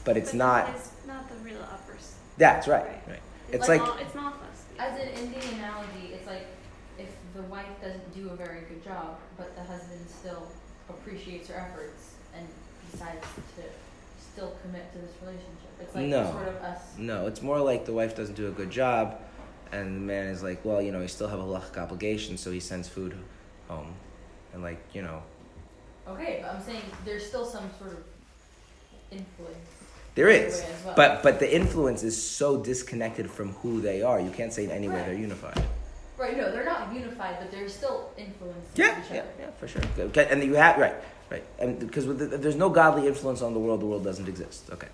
but it's But not It's not the real uppers. that's right Right. right It's, It's like, like- all, it's not us. As an in the analogy, it's like if the wife doesn't do a very good job, but the husband still appreciates her efforts and decides to still commit to this relationship. It's like No. sort of us. No, it's more like the wife doesn't do a good job, and the man is like, well, you know, he still have a halachic obligation, so he sends food home, and like, you know, Okay, but I'm saying there's still some sort of influence. There is, well. but but the influence is so disconnected from who they are. You can't say in any way they're unified. right, no, they're not unified, but they're still influenced. Yeah, each yeah, other. yeah, for sure. Okay, and you have right, right, and because with the, there's no godly influence on the world, the world doesn't exist. Okay,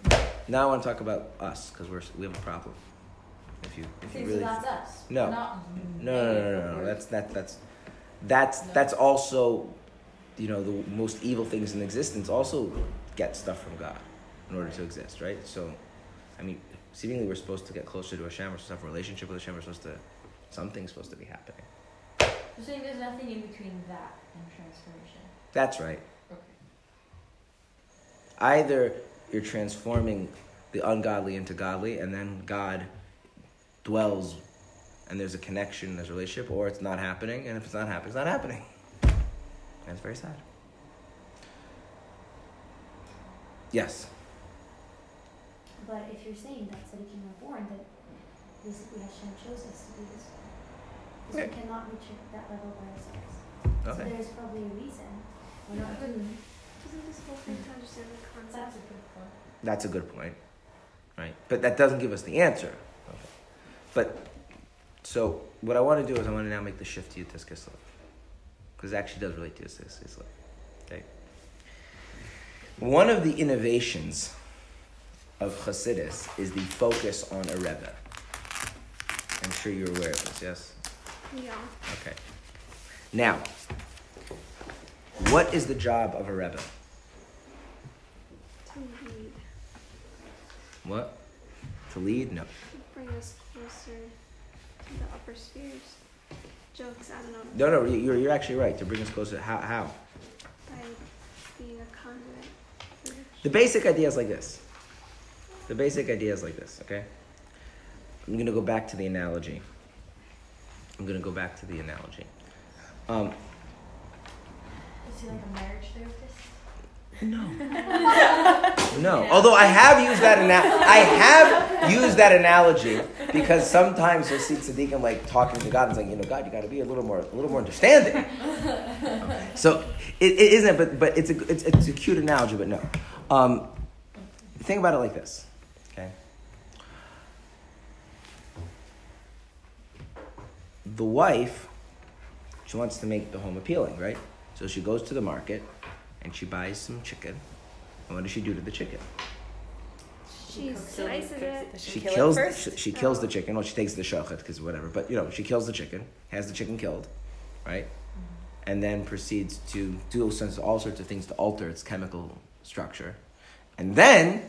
now I want to talk about us because we're we have a problem. If you if you really so that's us. No. Not No, no, no, no, no. That's that. That's that's No. that's also, you know, the most evil things in existence also get stuff from God in order to exist, right? So, I mean, seemingly we're supposed to get closer to Hashem. We're supposed to have a relationship with Hashem. We're supposed to something's supposed to be happening. You're saying there's nothing in between that and transformation. That's right. Okay. Either you're transforming the ungodly into godly, and then God dwells, and there's a connection, there's a relationship, or it's not happening, and if it's not happening, it's not happening. And it's very sad. Yes. But if you're saying that Tzaddikim are born, that basically Hashem chose us to be this way. Because we cannot reach that level by ourselves. So there's probably a reason we're not doing Isn't this whole thing to understand the That's concept? a good point. That's a good point. Right. But that doesn't give us the answer. Okay. But so what I want to do is I want to now make the shift to Yud Tes Kislev. Because it actually does relate to Yud Tes Kislev. Okay. One of the innovations of Hasidus is the focus on a Rebbe. I'm sure you're aware of this, yes? Yeah. Okay. Now, what is the job of a Rebbe? To lead, What? To lead? No. bring us closer to the upper spheres. Jokes, I don't know. No, no, you- you're, you're actually right. To bring us closer. How? How? By being a conduit. The basic idea is like this. The basic idea is like this, okay? I'm gonna go back to the analogy. I'm gonna go back to the analogy. Um, Is he like a marriage therapist? no, no. although I have used that ana- I have used that analogy because sometimes you'll see tzaddikim like talking to God and saying, you know, God, you got to be a little more, a little more understanding. So it, it isn't, but but it's a it's, it's a cute analogy, but no. Um, think about it like this, okay? The wife, she wants to make the home appealing, right? So she goes to the market and she buys some chicken. And what does she do to the chicken? She slices it. She kill kills first? she, she kills the Oh. chicken. Well, she takes the shochet because whatever, but you know, she kills the chicken, has the chicken killed, right? Mm-hmm. And then proceeds to do all sorts, all sorts of things to alter its chemical structure, and then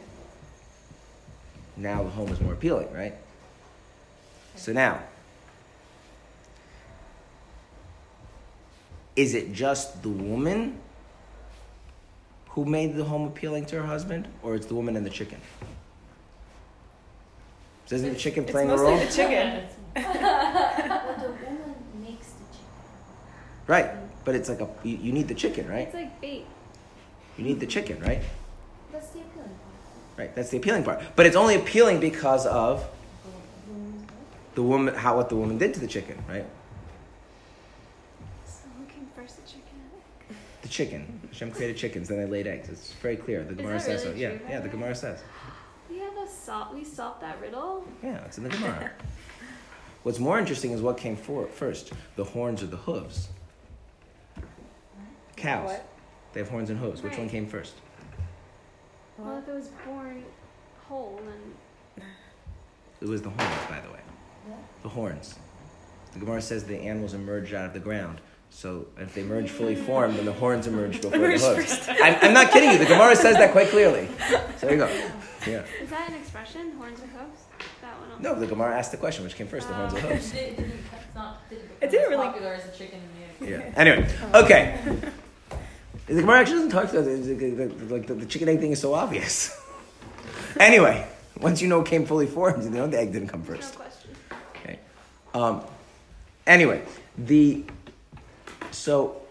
now the home is more appealing, right? So now, is it just the woman who made the home appealing to her husband, or it's the woman and the chicken? So isn't the chicken It's playing a mostly role? the chicken. But the woman makes the chicken. Right, but it's like a you, you need the chicken, right? It's like bait. You need the chicken, right? That's the appealing part. Right, that's the appealing part. But it's only appealing because of The woman's work. the woman, how what the woman did to the chicken, right? So who came first, the chicken? or The chicken. Hashem created chickens, then they laid eggs. It's very clear. The Gemara says really so. Yeah, yeah. The? Gemara says. We have a solve. We solved that riddle. Yeah, it's in the Gemara. What's more interesting is what came for first: the horns or the hooves. Cows. What? They have horns and hooves. Which one came first? Well, if it was born whole, then It was the horns, by the way. What? The horns. The Gemara says the animals emerged out of the ground. So if they emerge fully formed, then the horns emerge before the Emerged hooves. I'm, I'm not kidding you. The Gemara says that quite clearly. So there you go. Yeah. is that an expression? Horns or hooves? That one. also. No, the Gemara asked the question, which came first, the horns or hooves. It didn't, it's not, didn't It didn't really- popular as a chicken and the egg. Yeah. Anyway, okay. The Gemara actually doesn't talk to like the, the chicken egg thing is so obvious. anyway, once you know it came fully formed, you know the egg didn't come first. No first. question. Okay. Um, anyway, the so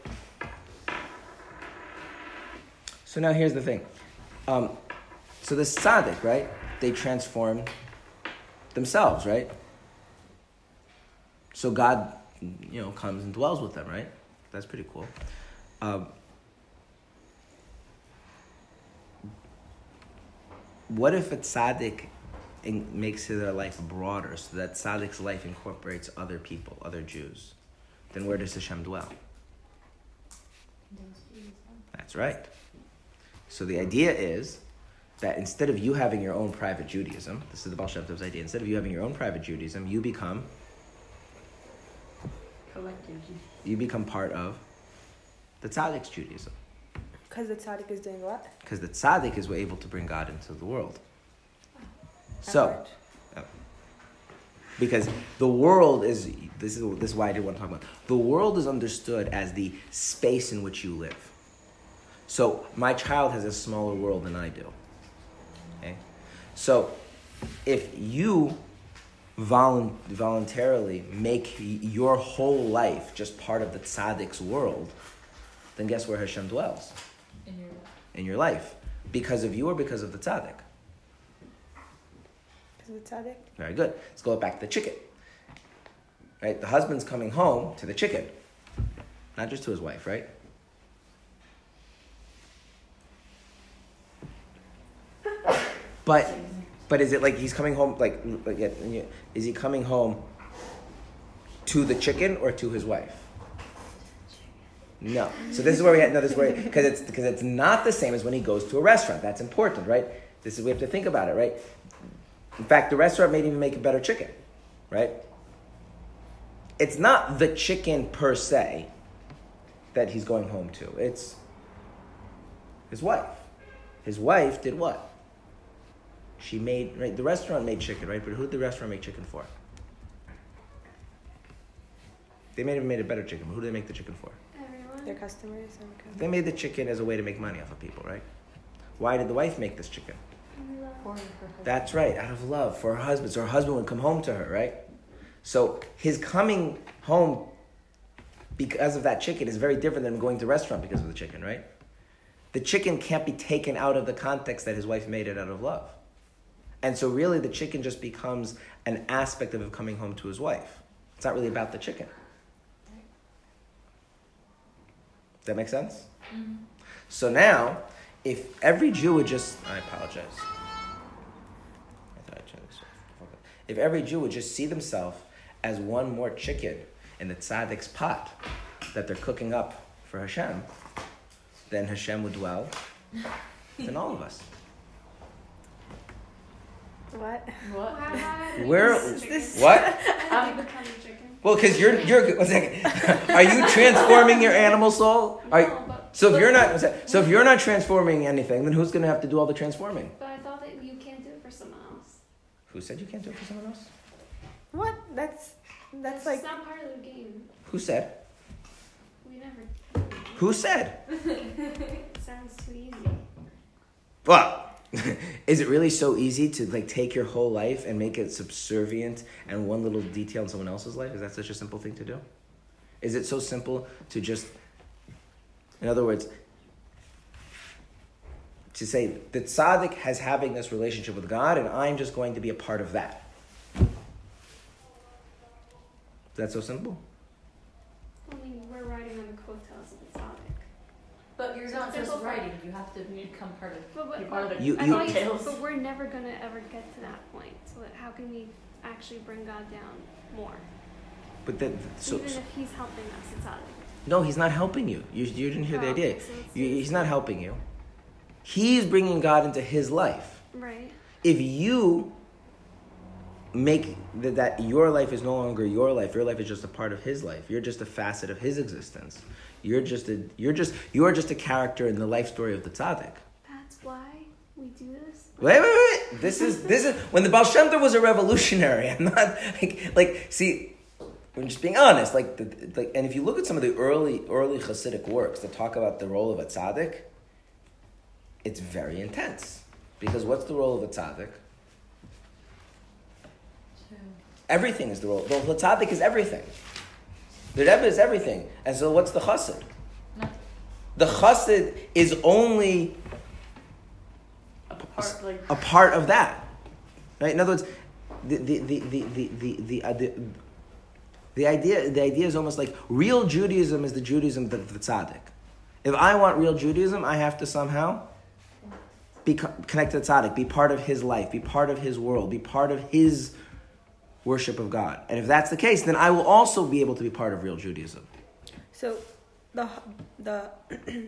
so now here's the thing. Um, so the tzaddik, right? They transform themselves, right? So God, you know, comes and dwells with them, right? That's pretty cool. Um, what if a tzaddik in, makes their life broader so that tzaddik's life incorporates other people, other Jews? Then where does Hashem dwell? Those two as well. That's right. So the idea is that instead of you having your own private Judaism, this is the Baal Shem Tov's idea, instead of you having your own private Judaism, you become Collective. you become part of the tzaddik's Judaism. Because the tzaddik is doing what? Because the tzaddik is able to bring God into the world. That So, part. Because the world is this is this is why I did want to talk about. The world is understood as the space in which you live. So my child has a smaller world than I do. Okay, so if you volun- voluntarily make your whole life just part of the tzaddik's world, then guess where Hashem dwells In your in your life, because of you or because of the tzaddik. Of the tzaddik? Very good. Let's go back to the chicken. Right? The husband's coming home to the chicken, not just to his wife, right? But, but is it like he's coming home? Like, like is he coming home to the chicken or to his wife? No. So this is where we had no. This is where because it's because it's not the same as when he goes to a restaurant. That's important, right? This is we have to think about it, right? In fact, the restaurant may even make a better chicken, right? It's not the chicken per se that he's going home to. It's his wife. His wife did what? She made right. The restaurant made chicken, right? But who did the restaurant make chicken for? They may have made a better chicken, but who did they make the chicken for? Everyone. Their customers They made the chicken as a way to make money off of people, right? Why did the wife make this chicken? We love. For her husband. That's right, out of love for her husband. So her husband would come home to her, right? So his coming home because of that chicken is very different than going to restaurant because of the chicken, right? The chicken can't be taken out of the context that his wife made it out of love. And so really the chicken just becomes an aspect of him coming home to his wife. It's not really about the chicken. Does that make sense? Mhm. So now, if every Jew would just, I apologize. If every Jew would just see themselves as one more chicken in the tzaddik's pot that they're cooking up for Hashem, then Hashem would dwell in all of us. What? What? Where? This- What? How do you chicken? Well, because you're you're. One second. Are you transforming your animal soul? Are, No, but, so if you're not, so if you're not transforming anything, then who's going to have to do all the transforming? but I thought that you can't do it for someone else. Who said you can't do it for someone else? What? That's that's It's like not part of the game. Who said? We never. Who said? It sounds too easy. Well, is it really so easy to like take your whole life and make it subservient and one little detail in someone else's life? Is that such a simple thing to do? Is it so simple to just, in other words, to say that tzaddik has having this relationship with God and I'm just going to be a part of that. that? Is that so simple? I mean, we're riding on the coattails of the topic. But you're not just Simple writing, you have to become part of. But, but, part of but, the You- I you- thought you said- coattails. but we're never gonna ever get to that point. So how can we actually bring God down more? But that, so, Even if He's helping us, it's out of no, he's not helping you. You, you didn't hear the idea. so You, he's not helping you. He's bringing God into his life. Right. if you make that, that your life is no longer your life your life is just a part of his life you're just a facet of his existence you're just a you're just you're just a character in the life story of the tzaddik That's why we do this. wait wait wait this is this is when the Baal Shem Tov was a revolutionary i'm not like like see I'm just being honest like the, like and if you look at some of the early early Hasidic works that talk about the role of a tzaddik it's very intense because what's the role of a tzaddik Everything is the role. The the tzaddik is everything. The Rebbe is everything. And so what's the chassid? Nothing. The chassid is only A part, like. a part of that. Right? In other words, the the the the the the, the, uh, the, the idea the idea is almost like real Judaism is the Judaism of the, the tzaddik. If I want real Judaism, I have to somehow be connected to tzaddik, be part of his life, be part of his world, be part of his worship of God. And if that's the case, then I will also be able to be part of real Judaism. so the the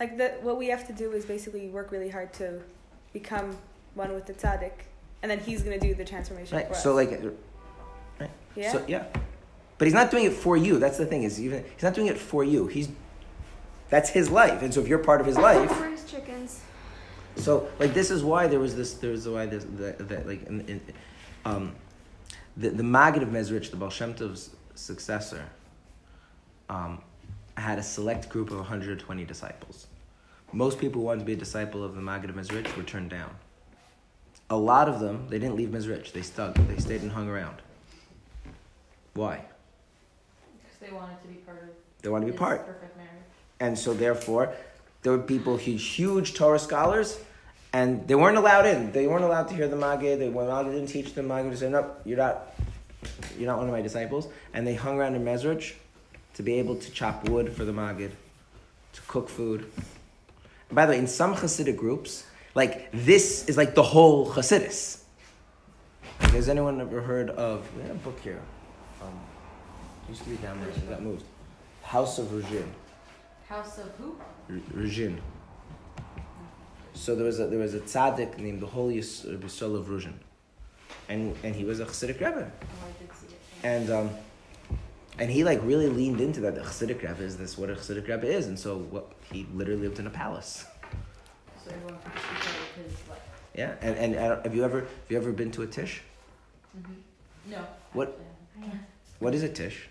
like the what we have to do is basically work really hard to become one with the tzaddik, and then he's gonna do the transformation Right? for us. So like uh, right. yeah. So yeah, but he's not doing it for you. That's the thing. Is even he's not doing it for you. He's that's his life, and so if you're part of his life, We're his chickens. So like this is why there was this. There was why this that, like in, in, um, the the Maggid of Mezrich, the Baal Shem Tov's successor, um, had a select group of 120 disciples. Most people who wanted to be a disciple of the Maggid of Mezrich were turned down. A lot of them, they didn't leave Mezrich. They stuck. They stayed and hung around. Why? Because they wanted to be part of. They want to be part. Perfect marriage. And so, therefore, there were people, huge, huge Torah scholars, and they weren't allowed in. They weren't allowed to hear the Maggid. They, when Maggid didn't teach the Maggid would say, "Nope, you're not, you're not one of my disciples." And they hung around in Mezrich to be able to chop wood for the Maggid, to cook food. And by the way, in some Hasidic groups, like this is like the whole Hasidus. Like, has anyone ever heard of? We had a book here. Um, it used to be down there. It got moved. House of Ruzhin. House of who? R- Ruzhin. So there was a there was a tzaddik named the Holy Yis- Rabbi of Ruzhin, and and he was a Chassidic Rebbe, Oh, I did see it. and um, and he like really leaned into that. The Chassidic Rebbe is this what a Chassidic Rebbe is, and so what he literally lived in a palace. So everyone could be part of his. Yeah, and and don't- have you ever have you ever been to a tish? Mm-hmm. No. What- actually, What is a tish?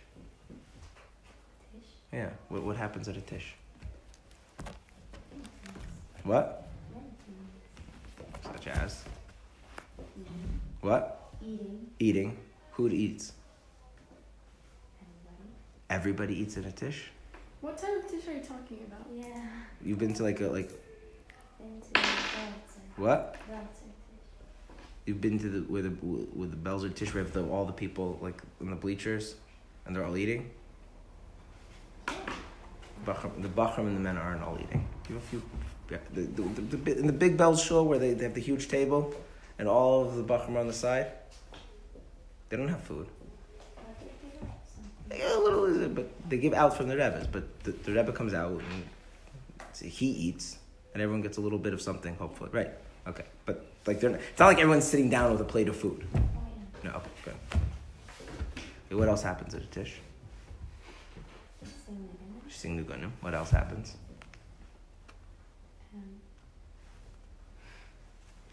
Yeah, what what happens at a tish? What? Such as What? Eating. Eating. Who eats? Everybody. Everybody eats in a tish. What type of dish are you talking about? Yeah. You've been to like a like Into relative. what? Relative. You've been to the where the with the Belzer tish where the, all the people like in the bleachers, and they're all eating. Bochurim, the Bochurim and the men aren't all eating. You have a few. Yeah, The, the, the, in the big Belz shul where they, they have the huge table, and all of the Bochurim are on the side. They don't have food. They do have something. They get a little, but they give out from the Rebbe's. But the, the Rebbe comes out and he eats, and everyone gets a little bit of something. Hopefully, right? Okay, but like they're not, it's not like everyone's sitting down with a plate of food. No, okay, good. Okay, what else happens at a tish? Same again. The gunim. What else happens? Um.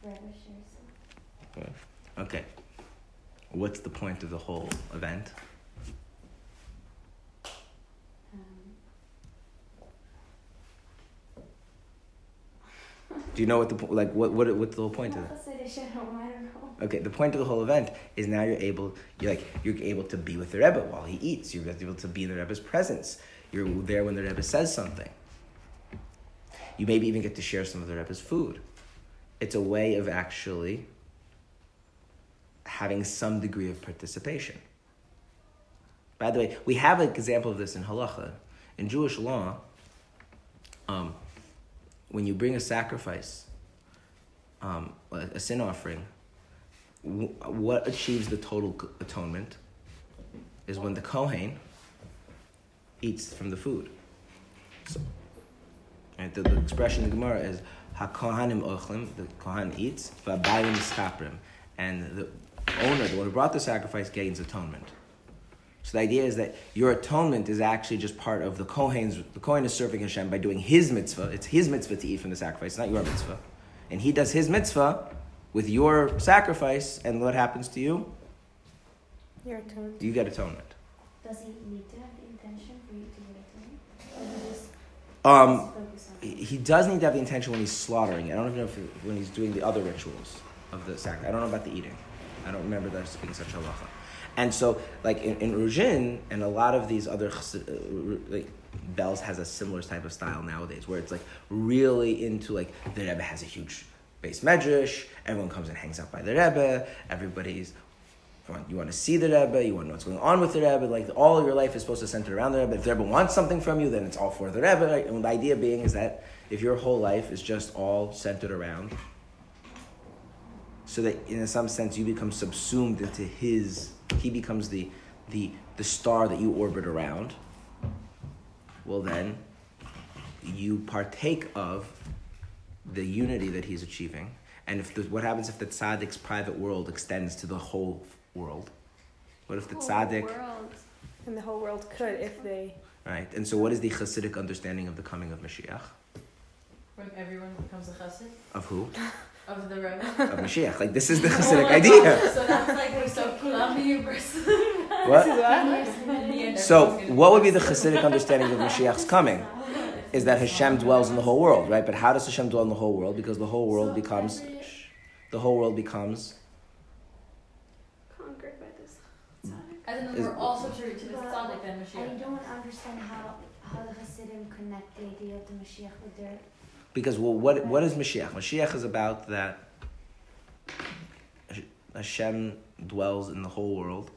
It. Okay. What's the point of the whole event? Um. Do you know what the like what what what's the whole point of it? Chassid Shalom, I don't know. Okay, the point of the whole event is now you're able you're like you're able to be with the Rebbe while he eats. You're able to be in the Rebbe's presence. You're there when the Rebbe says something. You maybe even get to share some of the Rebbe's food. It's a way of actually having some degree of participation. By the way, we have an example of this in halacha. In Jewish law, um, when you bring a sacrifice, um, a, sin offering, what achieves the total atonement is when the Kohen eats from the food. So, and the, the expression in the Gemara is HaKohanim ochlim, the Kohan eats, V'abayim iskaprim, and the owner, the one who brought the sacrifice, gains atonement. So the idea is that your atonement is actually just part of the Kohen's, the Kohen is serving Hashem by doing his mitzvah. It's his mitzvah to eat from the sacrifice, it's not your mitzvah. And he does his mitzvah with your sacrifice, and what happens to you? Your turn. You get atonement. Does he need to have the intention for you to get it to him? He just Um, focus on he does need to have the intention when he's slaughtering. I don't even know if he- when he's doing the other rituals of the sacrifice. I don't know about the eating. I don't remember there being such a halacha. And so, like in, in Ruzhin and a lot of these other uh, like Belz has a similar type of style nowadays, where it's like really into like the Rebbe has a huge beis medrash. Everyone comes and hangs out by the Rebbe. Everybody's you want- to see the Rebbe, you want to know what's going on with the Rebbe, like all of your life is supposed to center around the Rebbe. If the Rebbe wants something from you, then it's all for the Rebbe. Right? And the idea being is that if your whole life is just all centered around, so that in some sense you become subsumed into his, he becomes the, the, the star that you orbit around, well then, you partake of the unity that he's achieving. And if the, what happens if the tzaddik's private world extends to the whole world? What if the Whole tzaddik, world. And the whole world could if they. right? And so, what is the Hasidic understanding of the coming of Mashiach? When everyone becomes a chassid Of who? of the Rebbe. Of Mashiach. Like this is the Oh Hasidic my idea. God, So that's like we're so Columbia versus. What? So, what would be the chassid. Hasidic understanding of Mashiach's coming? Is that Hashem dwells in the whole world, right? But how does Hashem dwell in the whole world? Because the whole world So becomes, every- the whole world becomes. Conquered by this. And then Is- we're all subservient to the But tzaddik and I Mashiach. don't understand how how the Hasidim connect the idea of the Mashiach with their Because well, what what is Mashiach? Mashiach is about that Hashem dwells in the whole world.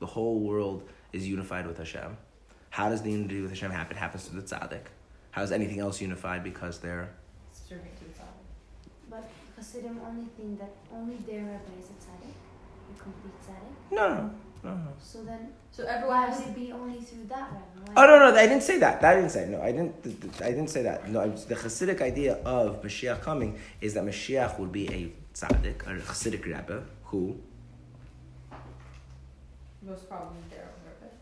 The whole world is unified with Hashem. How does the unity with Hashem happen? It happens to the tzaddik. How is anything else unified? Because they're serving to the tzaddik. but Hasidim only think that only their Rebbe is a tzaddik, a complete tzaddik. no, no, no, no. So then So everyone why has would it be only through that Rebbe? Oh no, no, I didn't say that. That I didn't say. No, I didn't. th- th- I didn't say that. No, it's the Hasidic idea of Mashiach coming is that Mashiach would be a tzaddik, a Hasidic Rebbe who, most probably their own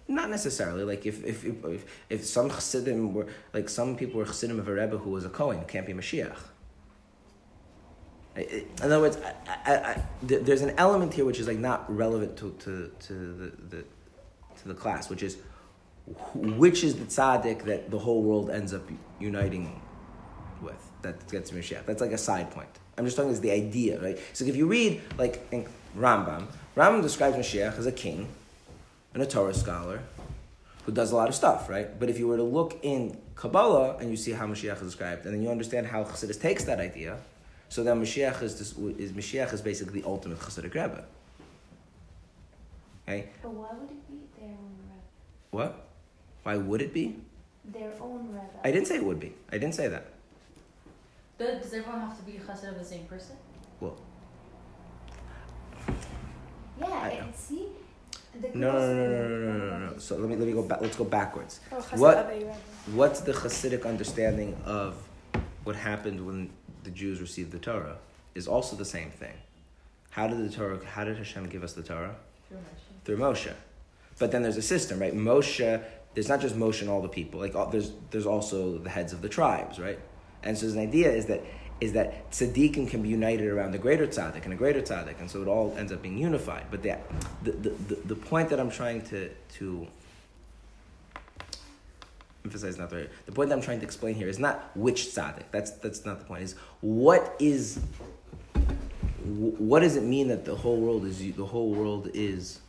not necessarily, like if if if, if, if some Hasidim were like some people were Hasidim of a Rebbe who was a Kohen, it can't be Mashiach. In other words, I, I, I, there's an element here which is like not relevant to, to, to the, the to the class, which is which is the tzaddik that the whole world ends up uniting with that gets Mashiach. That's like a side point. I'm just talking as the idea, right? So if you read like Rambam. Rambam describes Mashiach as a king and a Torah scholar who does a lot of stuff, right? But if you were to look in Kabbalah and you see how Mashiach is described, and then you understand how Chassidus takes that idea, so then Mashiach is, this, is Mashiach is basically the ultimate Chassidic Rebbe. Okay, But why would it be their own Rebbe? what? Why would it be? Their own Rebbe. I didn't say it would be. I didn't say that. Does does everyone have to be a chassid of the same person? Well. Yeah, I- and see? The No, no, no, no, no, no, no, no, no. So let me let me go back. Let's go backwards. Oh, chesed What- Abei What's the Hasidic understanding of what happened when the Jews received the Torah? Is also the same thing. How did the Torah? How did Hashem give us the Torah? Through Moshe. Through Moshe. But then there's a system, right? Moshe. There's not just Moshe and all the people. Like all, there's there's also the heads of the tribes, right? And so the idea is that is that tzaddikim can be united around the greater tzaddik and a greater tzaddik, and so it all ends up being unified. But the the, the, the, the point that I'm trying to to emphasize not the point that I'm trying to explain here is not which tzaddik. That's that's not the point. Is what is what does it mean that the whole world is the whole world is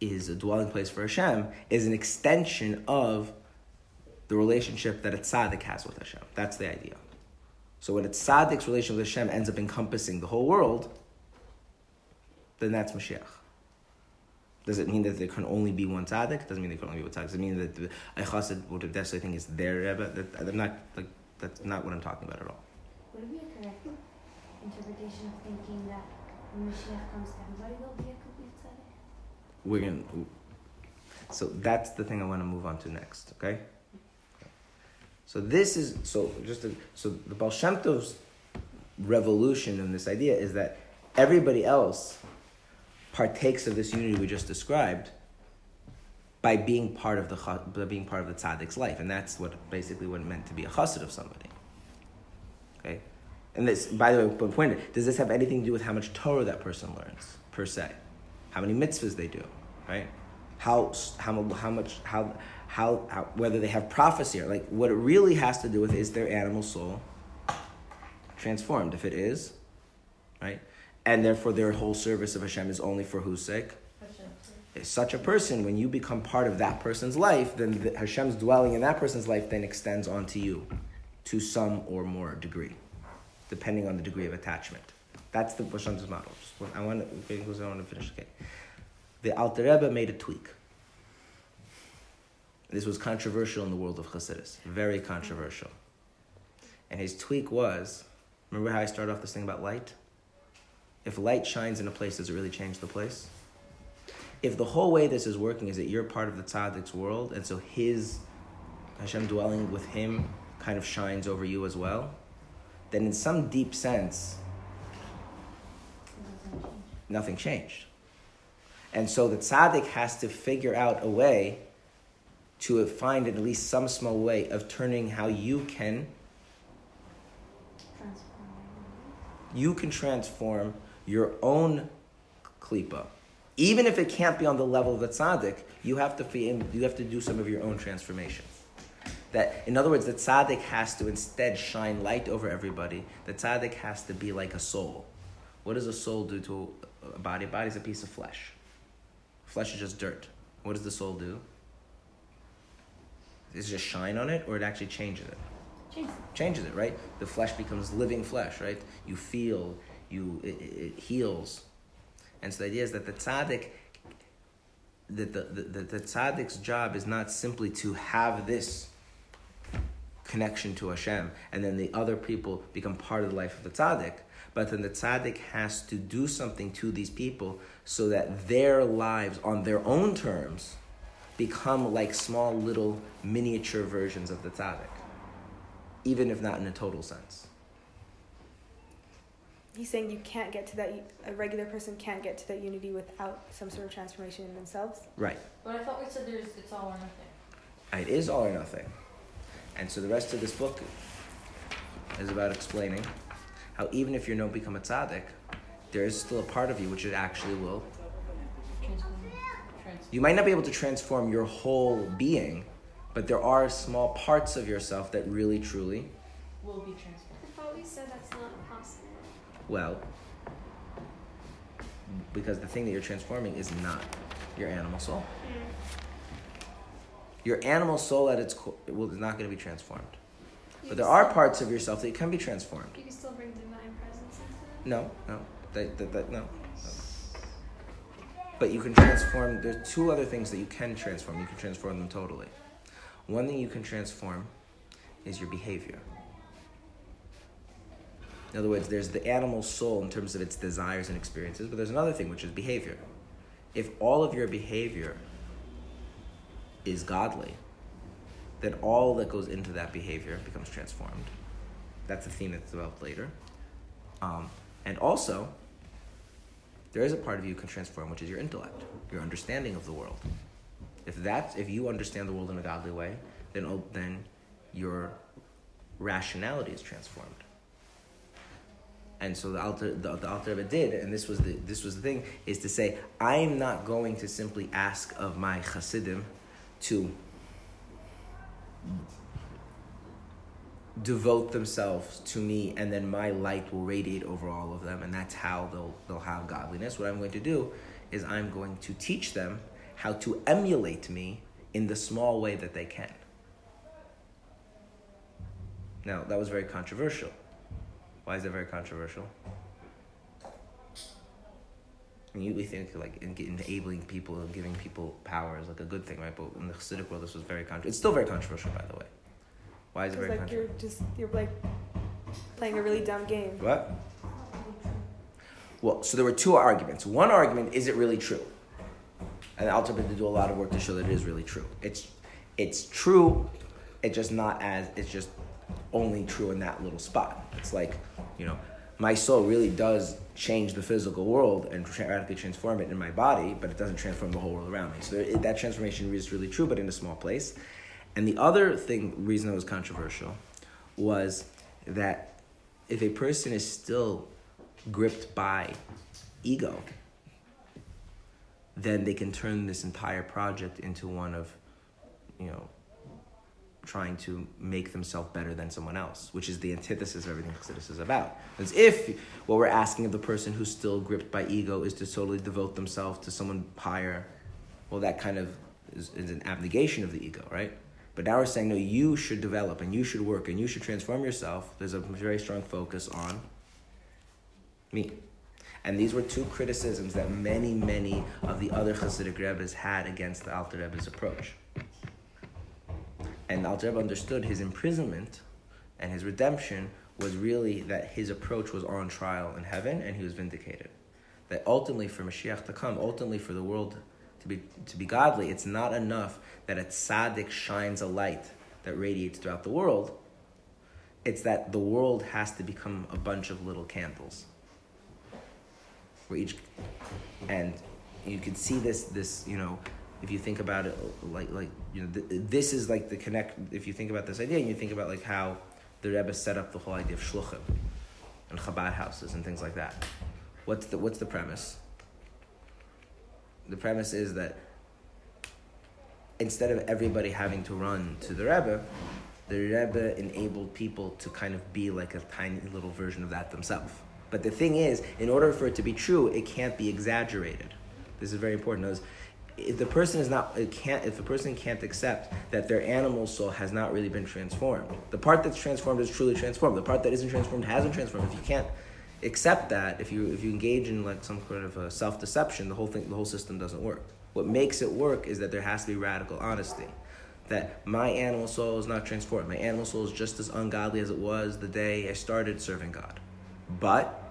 is a dwelling place for Hashem is an extension of the relationship that a tzaddik has with Hashem. That's the idea. So when a tzaddik's relationship with Hashem ends up encompassing the whole world, then that's Mashiach. Does it mean that there can only be one tzaddik? Doesn't mean there can only be one tzaddik. Does it mean that the a chassid would have necessarily think it's their rebbe? That, I'm not like that's not what I'm talking about at all. Would it be a correct interpretation of thinking that when Mashiach comes, everybody will be a complete tzaddik? we're gonna so that's the thing i want to move on to next okay so this is so just to, so the Baal revolution in this idea is that everybody else partakes of this unity we just described by being part of the by being part of the tzaddik's life, and that's what basically what it meant to be a chassid of somebody. Okay, and this, by the way, point: does this have anything to do with how much Torah that person learns per se? How many mitzvahs they do, right? How how how much how how, how whether they have prophecy or like what it really has to do with is their animal soul transformed. If it is, right, and therefore their whole service of Hashem is only for whose sake? If such a person, when you become part of that person's life, then the, Hashem's dwelling in that person's life then extends onto you to some or more degree, depending on the degree of attachment. That's the Hashem's model. I want to, I want to finish. Okay. The Alter Rebbe made a tweak. This was controversial in the world of Chassidus, very controversial. And his tweak was, remember how I started off this thing about light? If light shines in a place, does it really change the place? if the whole way this is working is that you're part of the tzaddik's world, and so his Hashem dwelling with him kind of shines over you as well, then in some deep sense, It doesn't change. nothing changed. And so the tzaddik has to figure out a way to find at least some small way of turning how you can Transform. you can transform your own klipa. Even if it can't be on the level of the tzaddik, you have to you have to do some of your own transformation. That, in other words, the tzaddik has to instead shine light over everybody. The tzaddik has to be like a soul. What does a soul do to a body? A body is a piece of flesh. Flesh is just dirt. What does the soul do? Does it just shine on it, or it actually changes it? Change. changes it, right? The flesh becomes living flesh, right? You feel, you it, it heals, and so the idea is that the tzaddik, that the, the, the tzaddik's job is not simply to have this connection to Hashem, and then the other people become part of the life of the tzaddik. But then the tzaddik has to do something to these people so that their lives, on their own terms, become like small little miniature versions of the tzaddik even if not in a total sense. He's saying you can't get to that. A regular person can't get to that unity without some sort of transformation in themselves. Right. But I thought we said there's it's all or nothing. It is all or nothing. And so the rest of this book is about explaining how even if you don't become a tzaddik, there is still a part of you which it actually will. Transform. Trans- You might not be able to transform your whole being, but there are small parts of yourself that really, truly, will be transformed. I thought we said that's not possible. Well, because the thing that you're transforming is not your animal soul. Mm-hmm. Your animal soul at its core well, is not going to be transformed. You But there are parts of yourself that can be transformed. Can you can still bring divine presence into it. No, no, that, that, that, no. no. But you can transform. There's two other things that you can transform. You can transform them totally. One thing you can transform is your behavior. In other words, there's the animal soul in terms of its desires and experiences, but there's another thing which is behavior. If all of your behavior is godly, then all that goes into that behavior becomes transformed. That's a theme that's developed later. Um, and also, there is a part of you can transform, which is your intellect, your understanding of the world. If that's if you understand the world in a godly way, then oh, then your rationality is transformed. And so the Alter the, the Alter Rebbe did, and this was the this was the thing, is to say I am not going to simply ask of my Hasidim to devote themselves to me and then my light will radiate over all of them. And that's how they'll they'll have godliness. What i'm going to do is i'm going to teach them how to emulate me in the small way that they can. Now that was very controversial why is that very controversial and you we think like in, enabling people and giving people power is like a good thing, right? But in the Hasidic world, this was very controversial. It's still very controversial, by the way. Why is it very like controversial? you're just you're like playing a really dumb game. What? Well, so there were two arguments. One argument is it really true? And Alter Rebbe did do a lot of work to show that it is really true. It's it's true, it's just not as it's just only true in that little spot. It's like, you know, my soul really does change the physical world and radically transform it in my body, but it doesn't transform the whole world around me. So there, that transformation is really true, but in a small place. And the other thing, reason it was controversial, was that if a person is still gripped by ego, then they can turn this entire project into one of, you know, trying to make themselves better than someone else, which is the antithesis of everything Chassidus is about. As if what we're asking of the person who's still gripped by ego is to totally devote themselves to someone higher, well, that kind of is, is an abnegation of the ego, right? But now we're saying, no, you should develop and you should work and you should transform yourself. There's a very strong focus on me. And these were two criticisms that many, many of the other Hasidic Rebbe's had against the Alter Rebbe's approach. And Alter Rebbe understood his imprisonment and his redemption was really that his approach was on trial in heaven and he was vindicated. That ultimately for Mashiach to come, ultimately for the world to be, to be godly, it's not enough that a tzaddik shines a light that radiates throughout the world. It's that the world has to become a bunch of little candles. Where each, and you can see this, this, you know, if you think about it, like, like you know, th- this is like the connect. If you think about this idea, and you think about like how the Rebbe set up the whole idea of shluchim and Chabad houses and things like that. What's the what's the premise? The premise is that instead of everybody having to run to the Rebbe, the Rebbe enabled people to kind of be like a tiny little version of that themselves. But the thing is, in order for it to be true, it can't be exaggerated. This is very important. Notice, If the person is not, it can't. If the person can't accept that their animal soul has not really been transformed, the part that's transformed is truly transformed. The part that isn't transformed hasn't transformed. If you can't accept that, if you if you engage in like some kind of a self deception, the whole thing, the whole system doesn't work. What makes it work is that there has to be radical honesty. That my animal soul is not transformed. My animal soul is just as ungodly as it was the day I started serving God. But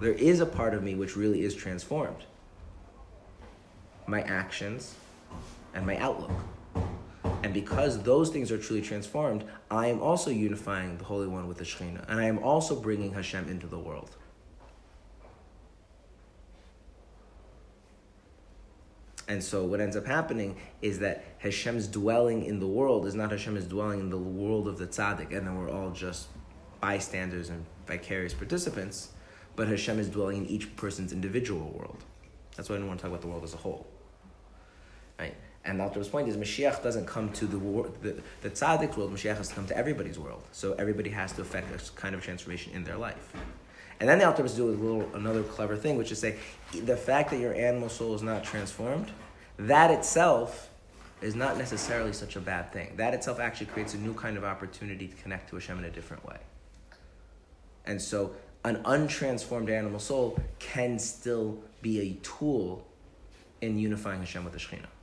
there is a part of me which really is transformed. My actions and my outlook. And because those things are truly transformed, I am also unifying the Holy One with the Shekhinah. And I am also bringing Hashem into the world. And so what ends up happening is that Hashem's dwelling in the world is not Hashem's dwelling in the world of the tzaddik, and then we're all just bystanders and vicarious participants, but Hashem is dwelling in each person's individual world. That's why I don't want to talk about the world as a whole. And the Alter's point is Mashiach doesn't come to the, wor- the the tzaddik's world, Mashiach has to come to everybody's world. So everybody has to affect a kind of transformation in their life. And then the Rebbe do a little another clever thing, which is say the fact that your animal soul is not transformed, that itself is not necessarily such a bad thing. That itself actually creates a new kind of opportunity to connect to Hashem in a different way. And so an untransformed animal soul can still be a tool in unifying Hashem with the Shekhinah.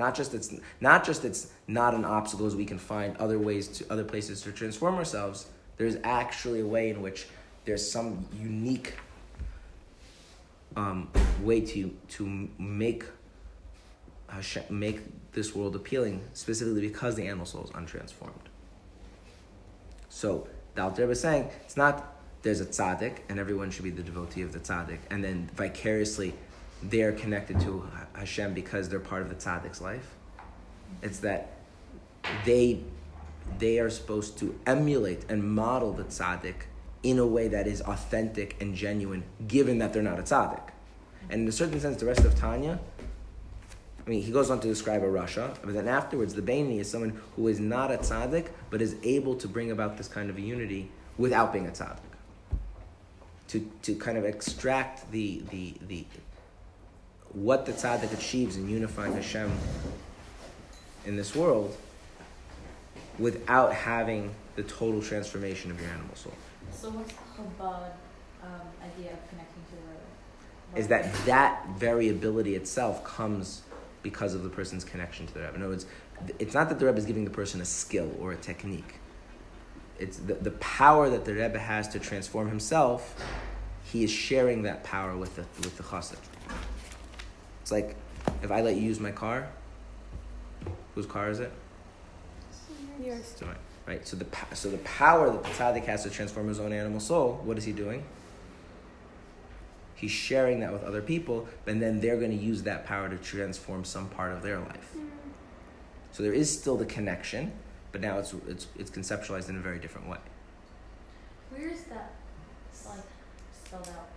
Not just it's not just it's not an obstacle as we can find other ways to other places to transform ourselves. There's actually a way in which there's some unique um, way to to make Hashem, make this world appealing, specifically because the animal soul is untransformed. So the Alter Rebbe is saying it's not there's a tzaddik and everyone should be the devotee of the tzaddik, and then vicariously they're connected to Hashem because they're part of the tzaddik's life. It's that they they are supposed to emulate and model the tzaddik in a way that is authentic and genuine, given that they're not a tzaddik. And in a certain sense, the rest of Tanya, I mean, he goes on to describe a rasha, but then afterwards, the Beinoni is someone who is not a tzaddik, but is able to bring about this kind of unity without being a tzaddik. To, to kind of extract the, the, the, what the tzaddik achieves in unifying Hashem in this world without having the total transformation of your animal soul. So what's the Chabad um, idea of connecting to the Rebbe? Is that that variability itself comes because of the person's connection to the Rebbe. In other words, it's not that the Rebbe is giving the person a skill or a technique. It's the, the power that the Rebbe has to transform himself. He is sharing that power with the with the chassid. It's like if I let you use my car. Whose car is it? Yours. It's mine, right? So the so the power that the tzaddik has to transform his own animal soul. What is he doing? He's sharing that with other people, and then they're going to use that power to transform some part of their life. Mm. So there is still the connection, but now it's it's it's conceptualized in a very different way. Where is that like spelled out?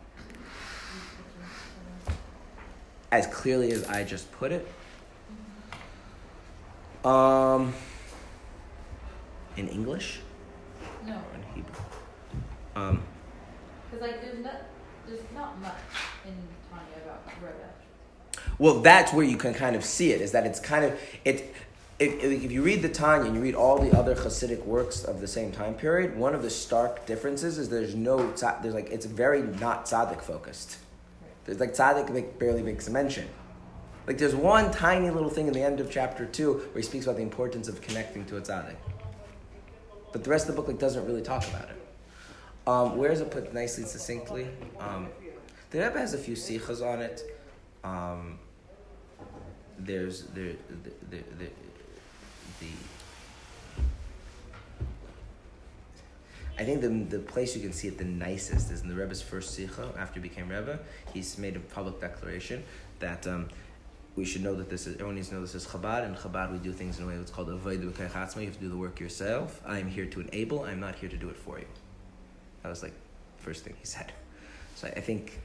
As clearly as I just put it. Um, in English No, or in Hebrew. Um, because like there's not there's not much in Tanya about Rebbe. Well, that's where you can kind of see it. Is that it's kind of it. If, if you read the Tanya and you read all the other Hasidic works of the same time period, one of the stark differences is there's no there's like it's very not tzaddik focused. There's like tzaddik barely makes a mention. Like there's one tiny little thing in the end of chapter two where he speaks about the importance of connecting to a tzaddik. But the rest of the book like doesn't really talk about it. Um, where is it put nicely, succinctly? Um, the Rebbe has a few sichas on it. Um, there's there the the, the, the I think the, the place you can see it the nicest is in the Rebbe's first sikha after he became Rebbe. He's made a public declaration that um, we should know that this is everyone needs to know this is Chabad. and Chabad, we do things in a way that's called avoid You have to do the work yourself. I am here to enable. I'm not here to do it for you. That was like first thing he said. So I think,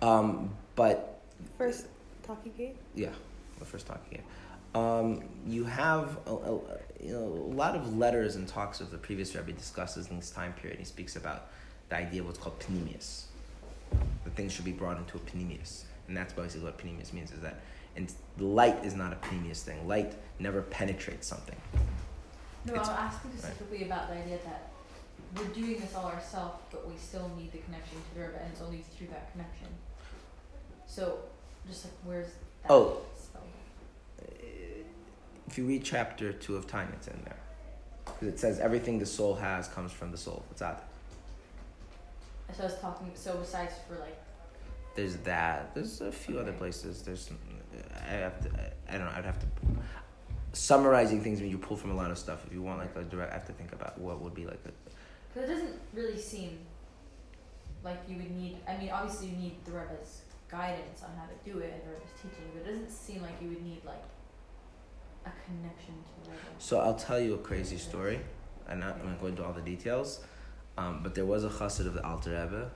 um, but First talking game? yeah, the first talking again. Um, you have a, a, you know, a lot of letters and talks of the previous Rebbe discusses in this time period. He speaks about the idea of what's called pnimius. That things should be brought into a pnimius. And that's basically what pnimius means, is that and light is not a pnimius thing. Light never penetrates something. No, It's- I'm asking specifically about the idea that we're doing this all ourselves, but we still need the connection to the Rebbe, and it's only through that connection. So, just like where's that Oh. If you read chapter 2 of Tanya, it's in there. Because it says everything the soul has comes from the soul. It's out. So I was talking. So besides for like, There's that. There's a few other places. There's, I have to. I don't know. I'd have to. Summarizing things when you pull from a lot of stuff. If you want like a direct, I have to think about what would be like a. because it doesn't really seem like you would need. I mean, obviously you need the Rebbe's guidance on how to do it and the Rebbe's teaching, but it doesn't seem like you would need like a connection to the Rebbe. So I'll tell you a crazy story. I'm not. I'm not going into all the details. Um, but there was a chassid of the Alter Rebbe,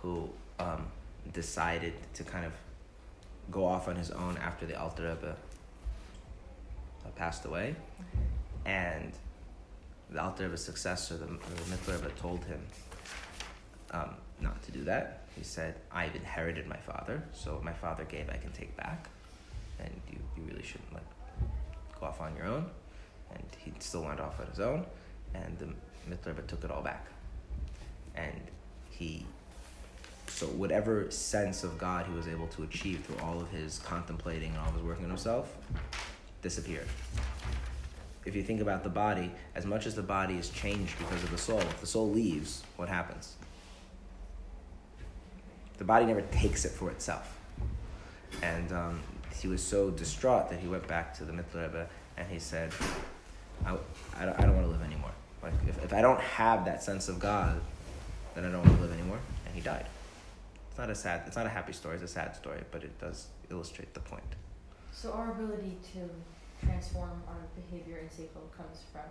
who um, decided to kind of go off on his own after the Alter Rebbe uh, passed away, and the Alter Rebbe's successor, the, the Mittler Rebbe, told him, um, not to do that. He said, I've inherited my father, so what my father gave, I can take back. And you, you really shouldn't like go off on your own. And he still went off on his own. And the Mittler took it all back. And he, so whatever sense of God he was able to achieve through all of his contemplating and all of his working on himself disappeared. If you think about the body, as much as the body is changed because of the soul, if the soul leaves, what happens? The body never takes it for itself. And um, he was so distraught that he went back to the Mittler Rebbe and he said, I, I, don't, I don't want to live anymore. Like, if, if I don't have that sense of God, then I don't want to live anymore. And he died. It's not a sad, it's not a happy story, it's a sad story, but it does illustrate the point. So our ability to transform our behavior in Sefer comes from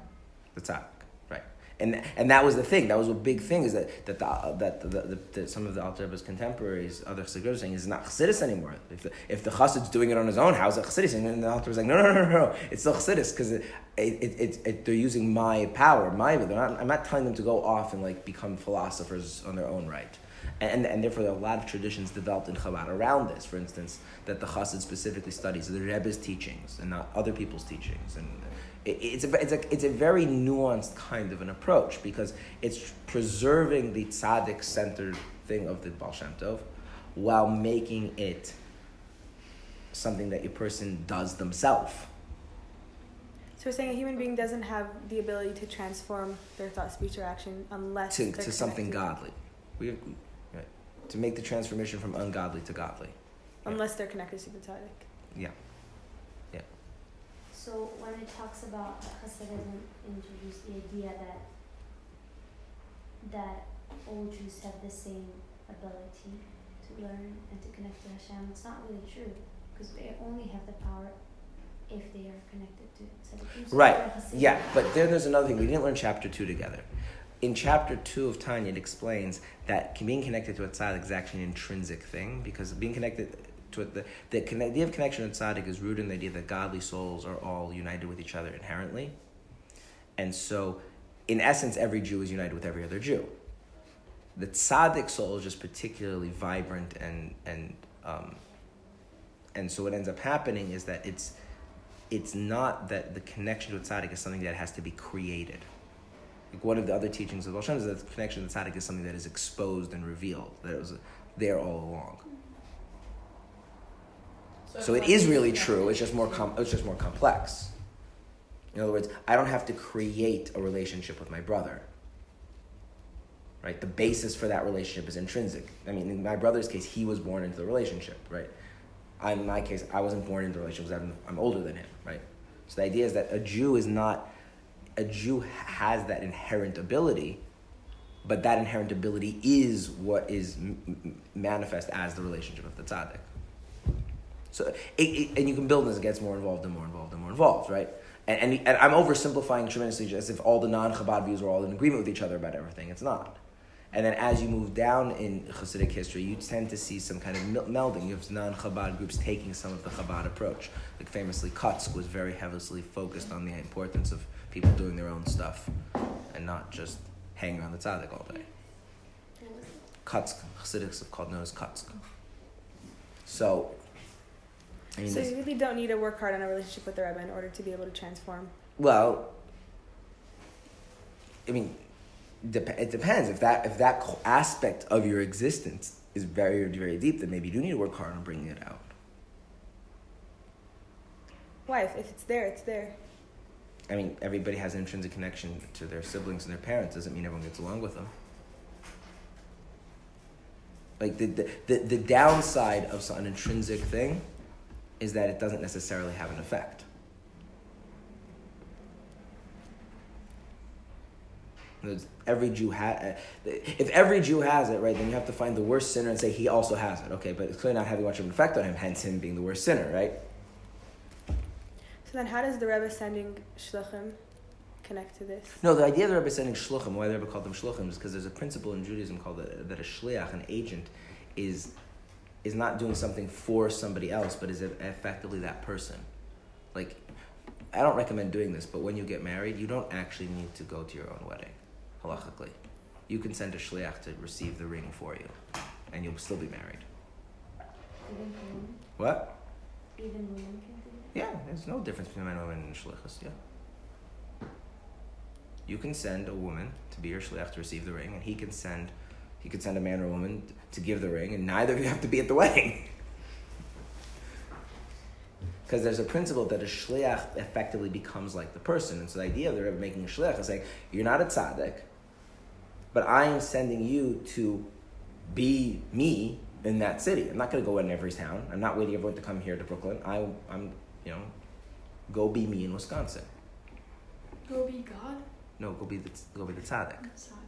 The tzaddik, right? And and that was the thing. That was a big thing. Is that that the, uh, that the, the, some of the Alter Rebbe's contemporaries, other chassidim, are saying is not chassidus anymore. If the if the chassid's doing it on his own, how's it chassidus? And the Alter was like, no, no, no, no, no. It's still chassidus because it, it, it, it, they're using my power, my. They're not. I'm not telling them to go off and like become philosophers on their own right. And, and therefore, there are a lot of traditions developed in Chabad around this. For instance, that the Chassid specifically studies the Rebbe's teachings and not other people's teachings. And it's, a, it's, a, it's a very nuanced kind of an approach because it's preserving the tzaddik centered thing of the Baal Shem Tov while making it something that a person does themselves. So we're saying a human being doesn't have the ability to transform their thought, speech, or action unless To, to something godly. We, right. To make the transformation from ungodly to godly. Yeah. Unless they're connected to the tzaddik. Yeah. So when it talks about Hasidism introduced the idea that that all Jews have the same ability to learn and to connect to Hashem, it's not really true because they only have the power if they are connected to Tzaddikim. So Right. Yeah, but then there's another thing. We didn't learn chapter two together. In chapter two of Tanya, it explains that being connected to a tzaddik is actually an intrinsic thing because being connected to the, the, idea of connection to tzaddik is rooted in the idea that godly souls are all united with each other inherently. And so, in essence, every Jew is united with every other Jew. The tzaddik soul is just particularly vibrant and, and, um, and so what ends up happening is that it's, it's not that the connection to tzaddik is something that has to be created. Like one of the other teachings of Baal Shem is that the connection to tzaddik is something that is exposed and revealed, that it was there all along. So it is really true. It's just more com- it's just more complex. In other words, I don't have to create a relationship with my brother. Right? The basis for that relationship is intrinsic. I mean, in my brother's case, he was born into the relationship, right? I, in my case, I wasn't born into the relationship I'm, I'm older than him, right? So the idea is that a Jew is not a Jew has that inherent ability, but that inherent ability is what is m- manifest as the relationship of the tzaddik. So, it, it, and you can build as it gets more involved and more involved and more involved, right? And, and, and I'm oversimplifying tremendously as if all the non Chabad views were all in agreement with each other about everything. It's not. And then as you move down in Hasidic history, you tend to see some kind of mel- melding. You have non Chabad groups taking some of the Chabad approach. Like famously, Kotzk was very heavily focused on the importance of people doing their own stuff and not just hanging around the tzaddik all day. Kotzk, Hasidics have called known as Kotzk. So, I mean, So you really don't need to work hard on a relationship with the Rebbe in order to be able to transform. Well, I mean, dep- it depends. If that if that aspect of your existence is very very deep, then maybe you do need to work hard on bringing it out. Why? If, if it's there, it's there. I mean, everybody has an intrinsic connection to their siblings and their parents. Doesn't mean everyone gets along with them. Like the the, the, the downside of an intrinsic thing is that it doesn't necessarily have an effect. In other words, Every Jew has. Uh, if every Jew has it, right, then you have to find the worst sinner and say he also has it. Okay, but it's clearly not having much of an effect on him. Hence, him being the worst sinner, right? So then, how does the Rebbe sending shluchim connect to this? No, the idea of the Rebbe sending shluchim, why the Rebbe called them shluchim, is because there's a principle in Judaism called a, that a shliach, an agent, is is not doing something for somebody else, but is effectively that person. Like, I don't recommend doing this, but when you get married, you don't actually need to go to your own wedding, halachically. you can send a shliach to receive the ring for you, and you'll still be married. Even? What? Even women can do that? Yeah, there's no difference between men and women in shlichus. Yeah. You can send a woman to be your shliach to receive the ring, and he can send, he could send a man or a woman to give the ring, and neither of you have to be at the wedding. Because there's a principle that a shliach effectively becomes like the person, and so the idea of the Rebbe making a shliach is like, you're not a tzaddik, but I am sending you to be me in that city. I'm not going to go in every town. I'm not waiting everyone to come here to Brooklyn. I, I'm, you know, go be me in Wisconsin. Go be God. No, go be the go be the tzaddik.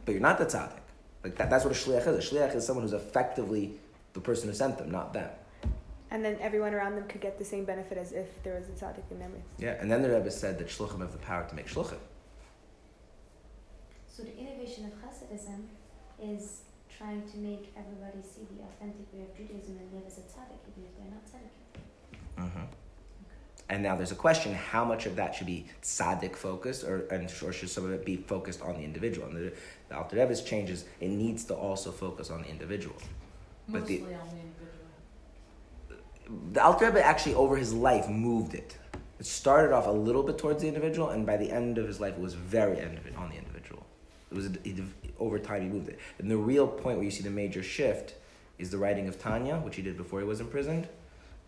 But you're not the tzaddik. Like that, that's what a shliach is. A shliach is someone who's effectively the person who sent them, not them. And then everyone around them could get the same benefit as if there was a tzaddik in their midst. Yeah, and then the Rebbe said that shluchim have the power to make shluchim. So the innovation of Hasidism is trying to make everybody see the authentic way of Judaism and live as a tzaddik, even if they're not tzaddik. Mm-hmm. And now there's a question: How much of that should be tzaddik focused, or and or should some of it be focused on the individual? And the, the Alter Rebbe's changes it needs to also focus on the individual. But Mostly the- on the individual. The Alter Rebbe actually over his life moved it. It started off a little bit towards the individual, and by the end of his life, it was very on the individual. It was he, over time he moved it. And the real point where you see the major shift is the writing of Tanya, which he did before he was imprisoned,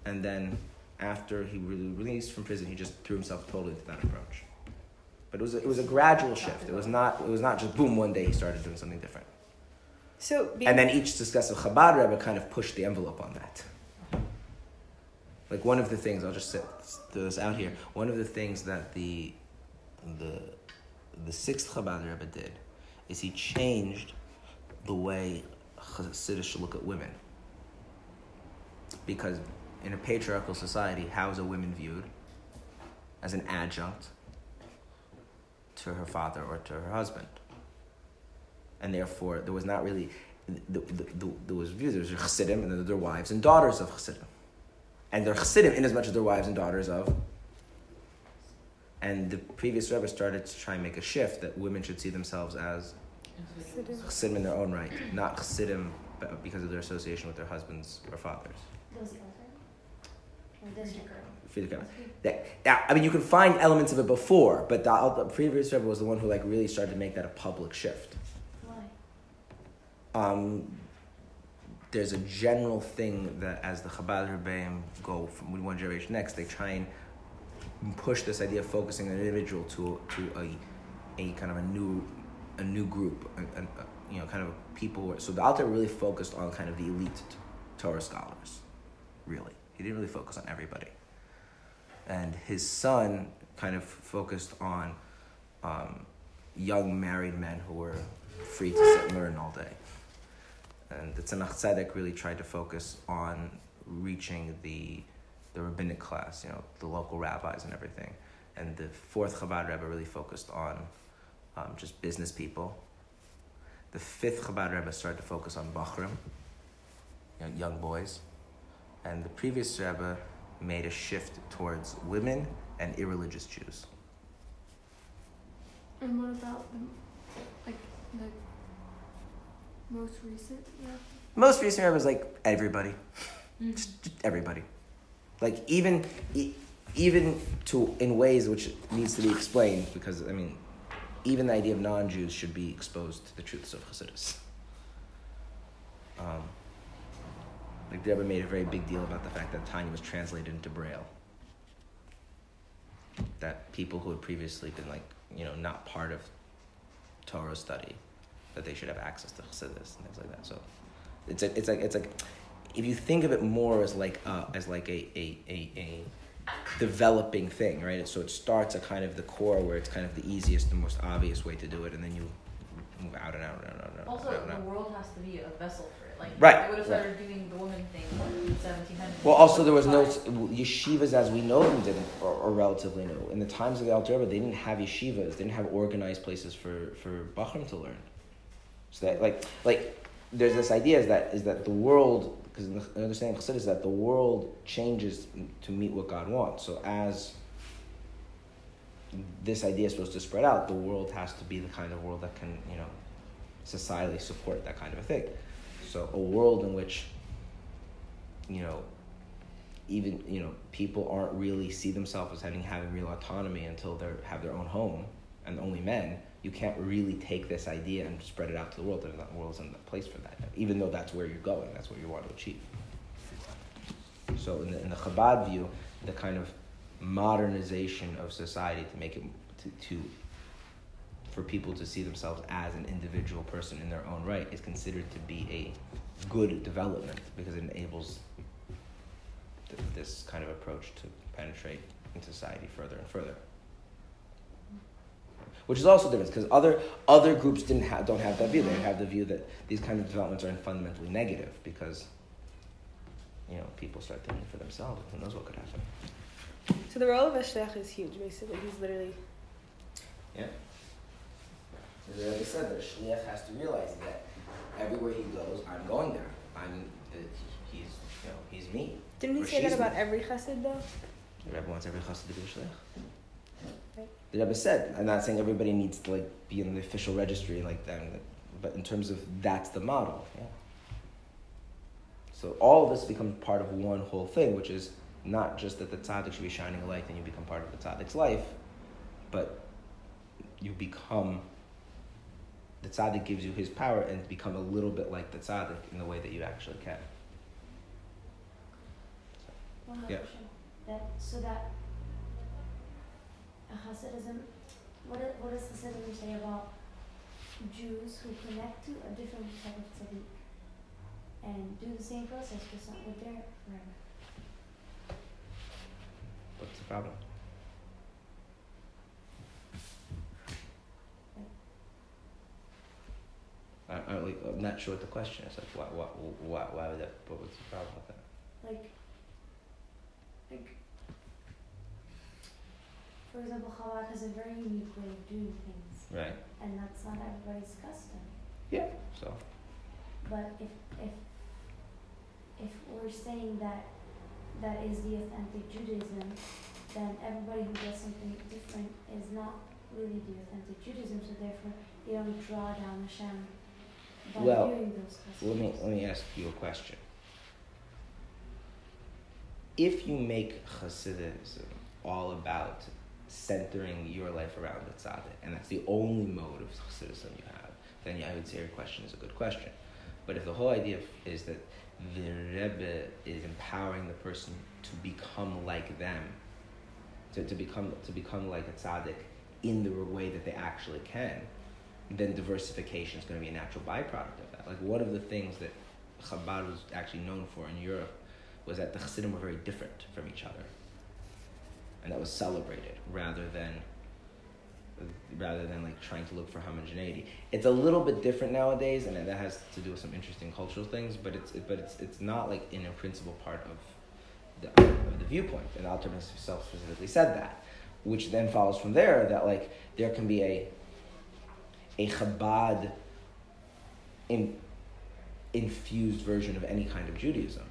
and then after he was released from prison, he just threw himself totally into that approach. But it was a, it was a gradual shift. It was not it was not just boom one day he started doing something different. So, And then each successive Chabad Rebbe kind of pushed the envelope on that. Like one of the things, I'll just set throw this out here. One of the things that the the the sixth Chabad Rebbe did is he changed the way Chassidish should look at women. Because in a patriarchal society, how is a woman viewed? As an adjunct to her father or to her husband? And therefore there was not really the, the, the, there was views there was chassidim and then their wives and daughters of chassidim. And they're chassidim in as much as they're wives and daughters of and the previous Rebbe started to try and make a shift that women should see themselves as chassidim. In their own right not chassidim because of their association with their husbands or fathers Those Elder? Or this Jacob? Friedrich that, that, I mean, you can find elements of it before, but the, the previous Rebbe was the one who like really started to make that a public shift. Why? um, there's a general thing that as the Chabad Rebbeim go from one generation next, they try and push this idea of focusing on an individual to to a a kind of a new a new group, a, a, you know, kind of people. Where, so the Alter really focused on kind of the elite Torah scholars, really. He didn't really focus on everybody. And his son kind of focused on um, young married men who were free to sit and learn all day. And the Tzemach Tzedek really tried to focus on reaching the, the rabbinic class, you know, the local rabbis and everything. And the fourth Chabad Rebbe really focused on um, just business people. The fifth Chabad Rebbe started to focus on Bochurim, young boys. And the previous Rebbe made a shift towards women and irreligious Jews. And what about the, like the most recent? Yeah. Most recent Rebbe was like everybody. Mm-hmm. just, just everybody. Like even e- even to in ways which needs to be explained because I mean, even the idea of non-Jews should be exposed to the truths of Hasidus. Um, like the Rebbe made a very big deal about the fact that Tanya was translated into Braille. That people who had previously been like you know not part of Torah study, that they should have access to Hasidus and things like that. So it's a, it's like it's like if you think of it more as like uh, as like a, a, a, a developing thing, right? So it starts at kind of the core where it's kind of the easiest and most obvious way to do it, and then you move out and out and out and out. And out, Also, and out, the world has to be a vessel for. Like, Right, they would have right. doing the woman thing in 1700s. Well, also there was no yeshivas as we know them didn't, or, or relatively new. In the times of the Alter Rebbe, they didn't have yeshivas. They didn't have organized places for for bochurim to learn. So that like like there's this idea is that is that the world because the understanding of Chassidus is that the world changes to meet what God wants. So as this idea is supposed to spread out, the world has to be the kind of world that can you know societally support that kind of a thing. So a world in which, you know, even you know people aren't really see themselves as having having real autonomy until they have their own home and only men. You can't really take this idea and spread it out to the world. And the world isn't the place for that. Even though that's where you're going, that's what you want to achieve. So in the, in the Chabad view, the kind of modernization of society to make it to, to for people to see themselves as an individual person in their own right is considered to be a good development because it enables th- this kind of approach to penetrate in society further and further. Which is also different because other other groups didn't have don't have that view. They have the view that these kind of developments are fundamentally negative because you know people start thinking for themselves. Who knows what could happen? So the role of a is huge. Basically, he's literally Yeah. As I said, the shliach has to realize that everywhere he goes, I'm going there. I'm uh, he's you know he's me. Didn't he say that about me. every chassid though? The Rebbe wants every chassid to be a shliach. Right. The Rebbe said, I'm not saying everybody needs to like be in the official registry like that, but in terms of that's the model. Yeah. So all of this becomes part of one whole thing, which is not just that the tzaddik should be shining a light and you become part of the tzaddik's life, but you become the tzaddik gives you his power and become a little bit like the tzaddik in the way that you actually can. More Yeah. That so that a Hasidism, what does Hasidism say about Jews who connect to a different type of tzaddik and do the same process with their? What's the problem? I, I, like, I'm not sure what the question is. Like, why, why, why, why would that? What was the problem with that? Like, like, for example, Chabad has a very unique way of doing things, Right. and that's not everybody's custom. Yeah. So. But if if if we're saying that that is the authentic Judaism, then everybody who does something different is not really the authentic Judaism. So therefore, they don't draw down Hashem by Well, doing those customs. Let me let me ask you a question. If you make Hasidism all about centering your life around the tzaddik, and that's the only mode of Hasidism you have, then yeah, I would say your question is a good question. But if the whole idea is that the Rebbe is empowering the person to become like them, to, to become to become like a tzaddik in the way that they actually can, then diversification is going to be a natural byproduct of that. Like one of the things that Chabad was actually known for in Europe was that the Chassidim were very different from each other, and that was celebrated rather than rather than like trying to look for homogeneity. It's a little bit different nowadays, and that has to do with some interesting cultural things. But it's but it's it's not like in a principal part of the of the viewpoint. And Alter himself specifically said that, which then follows from there that like there can be a a Chabad in, infused version of any kind of Judaism.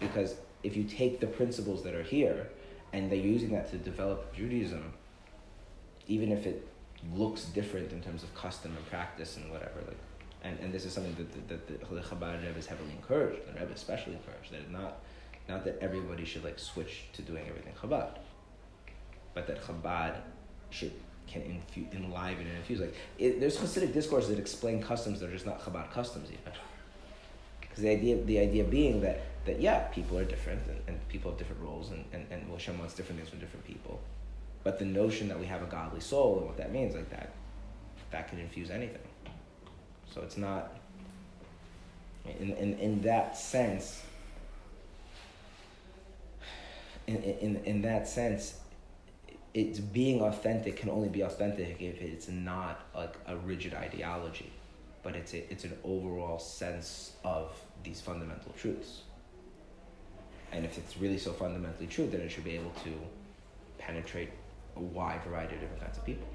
Because if you take the principles that are here and they're using that to develop Judaism, even if it looks different in terms of custom and practice and whatever, like, and, and this is something that, that, that the Chabad Rebbe is heavily encouraged, the Rebbe especially encouraged, that not, not that everybody should like switch to doing everything Chabad, but that Chabad should can infu- enliven and infuse. Like it, there's Hasidic discourses that explain customs that are just not Chabad customs even. Because the idea, the idea being that that yeah, people are different and, and people have different roles and and and Hashem wants different things from different people, but the notion that we have a godly soul and what that means, like that, that can infuse anything. So it's not. In in in that sense. In in in that sense, it's being authentic can only be authentic if it's not like a rigid ideology, but it's a, it's an overall sense of these fundamental truths. And if it's really so fundamentally true, then it should be able to penetrate a wide variety of different kinds of people.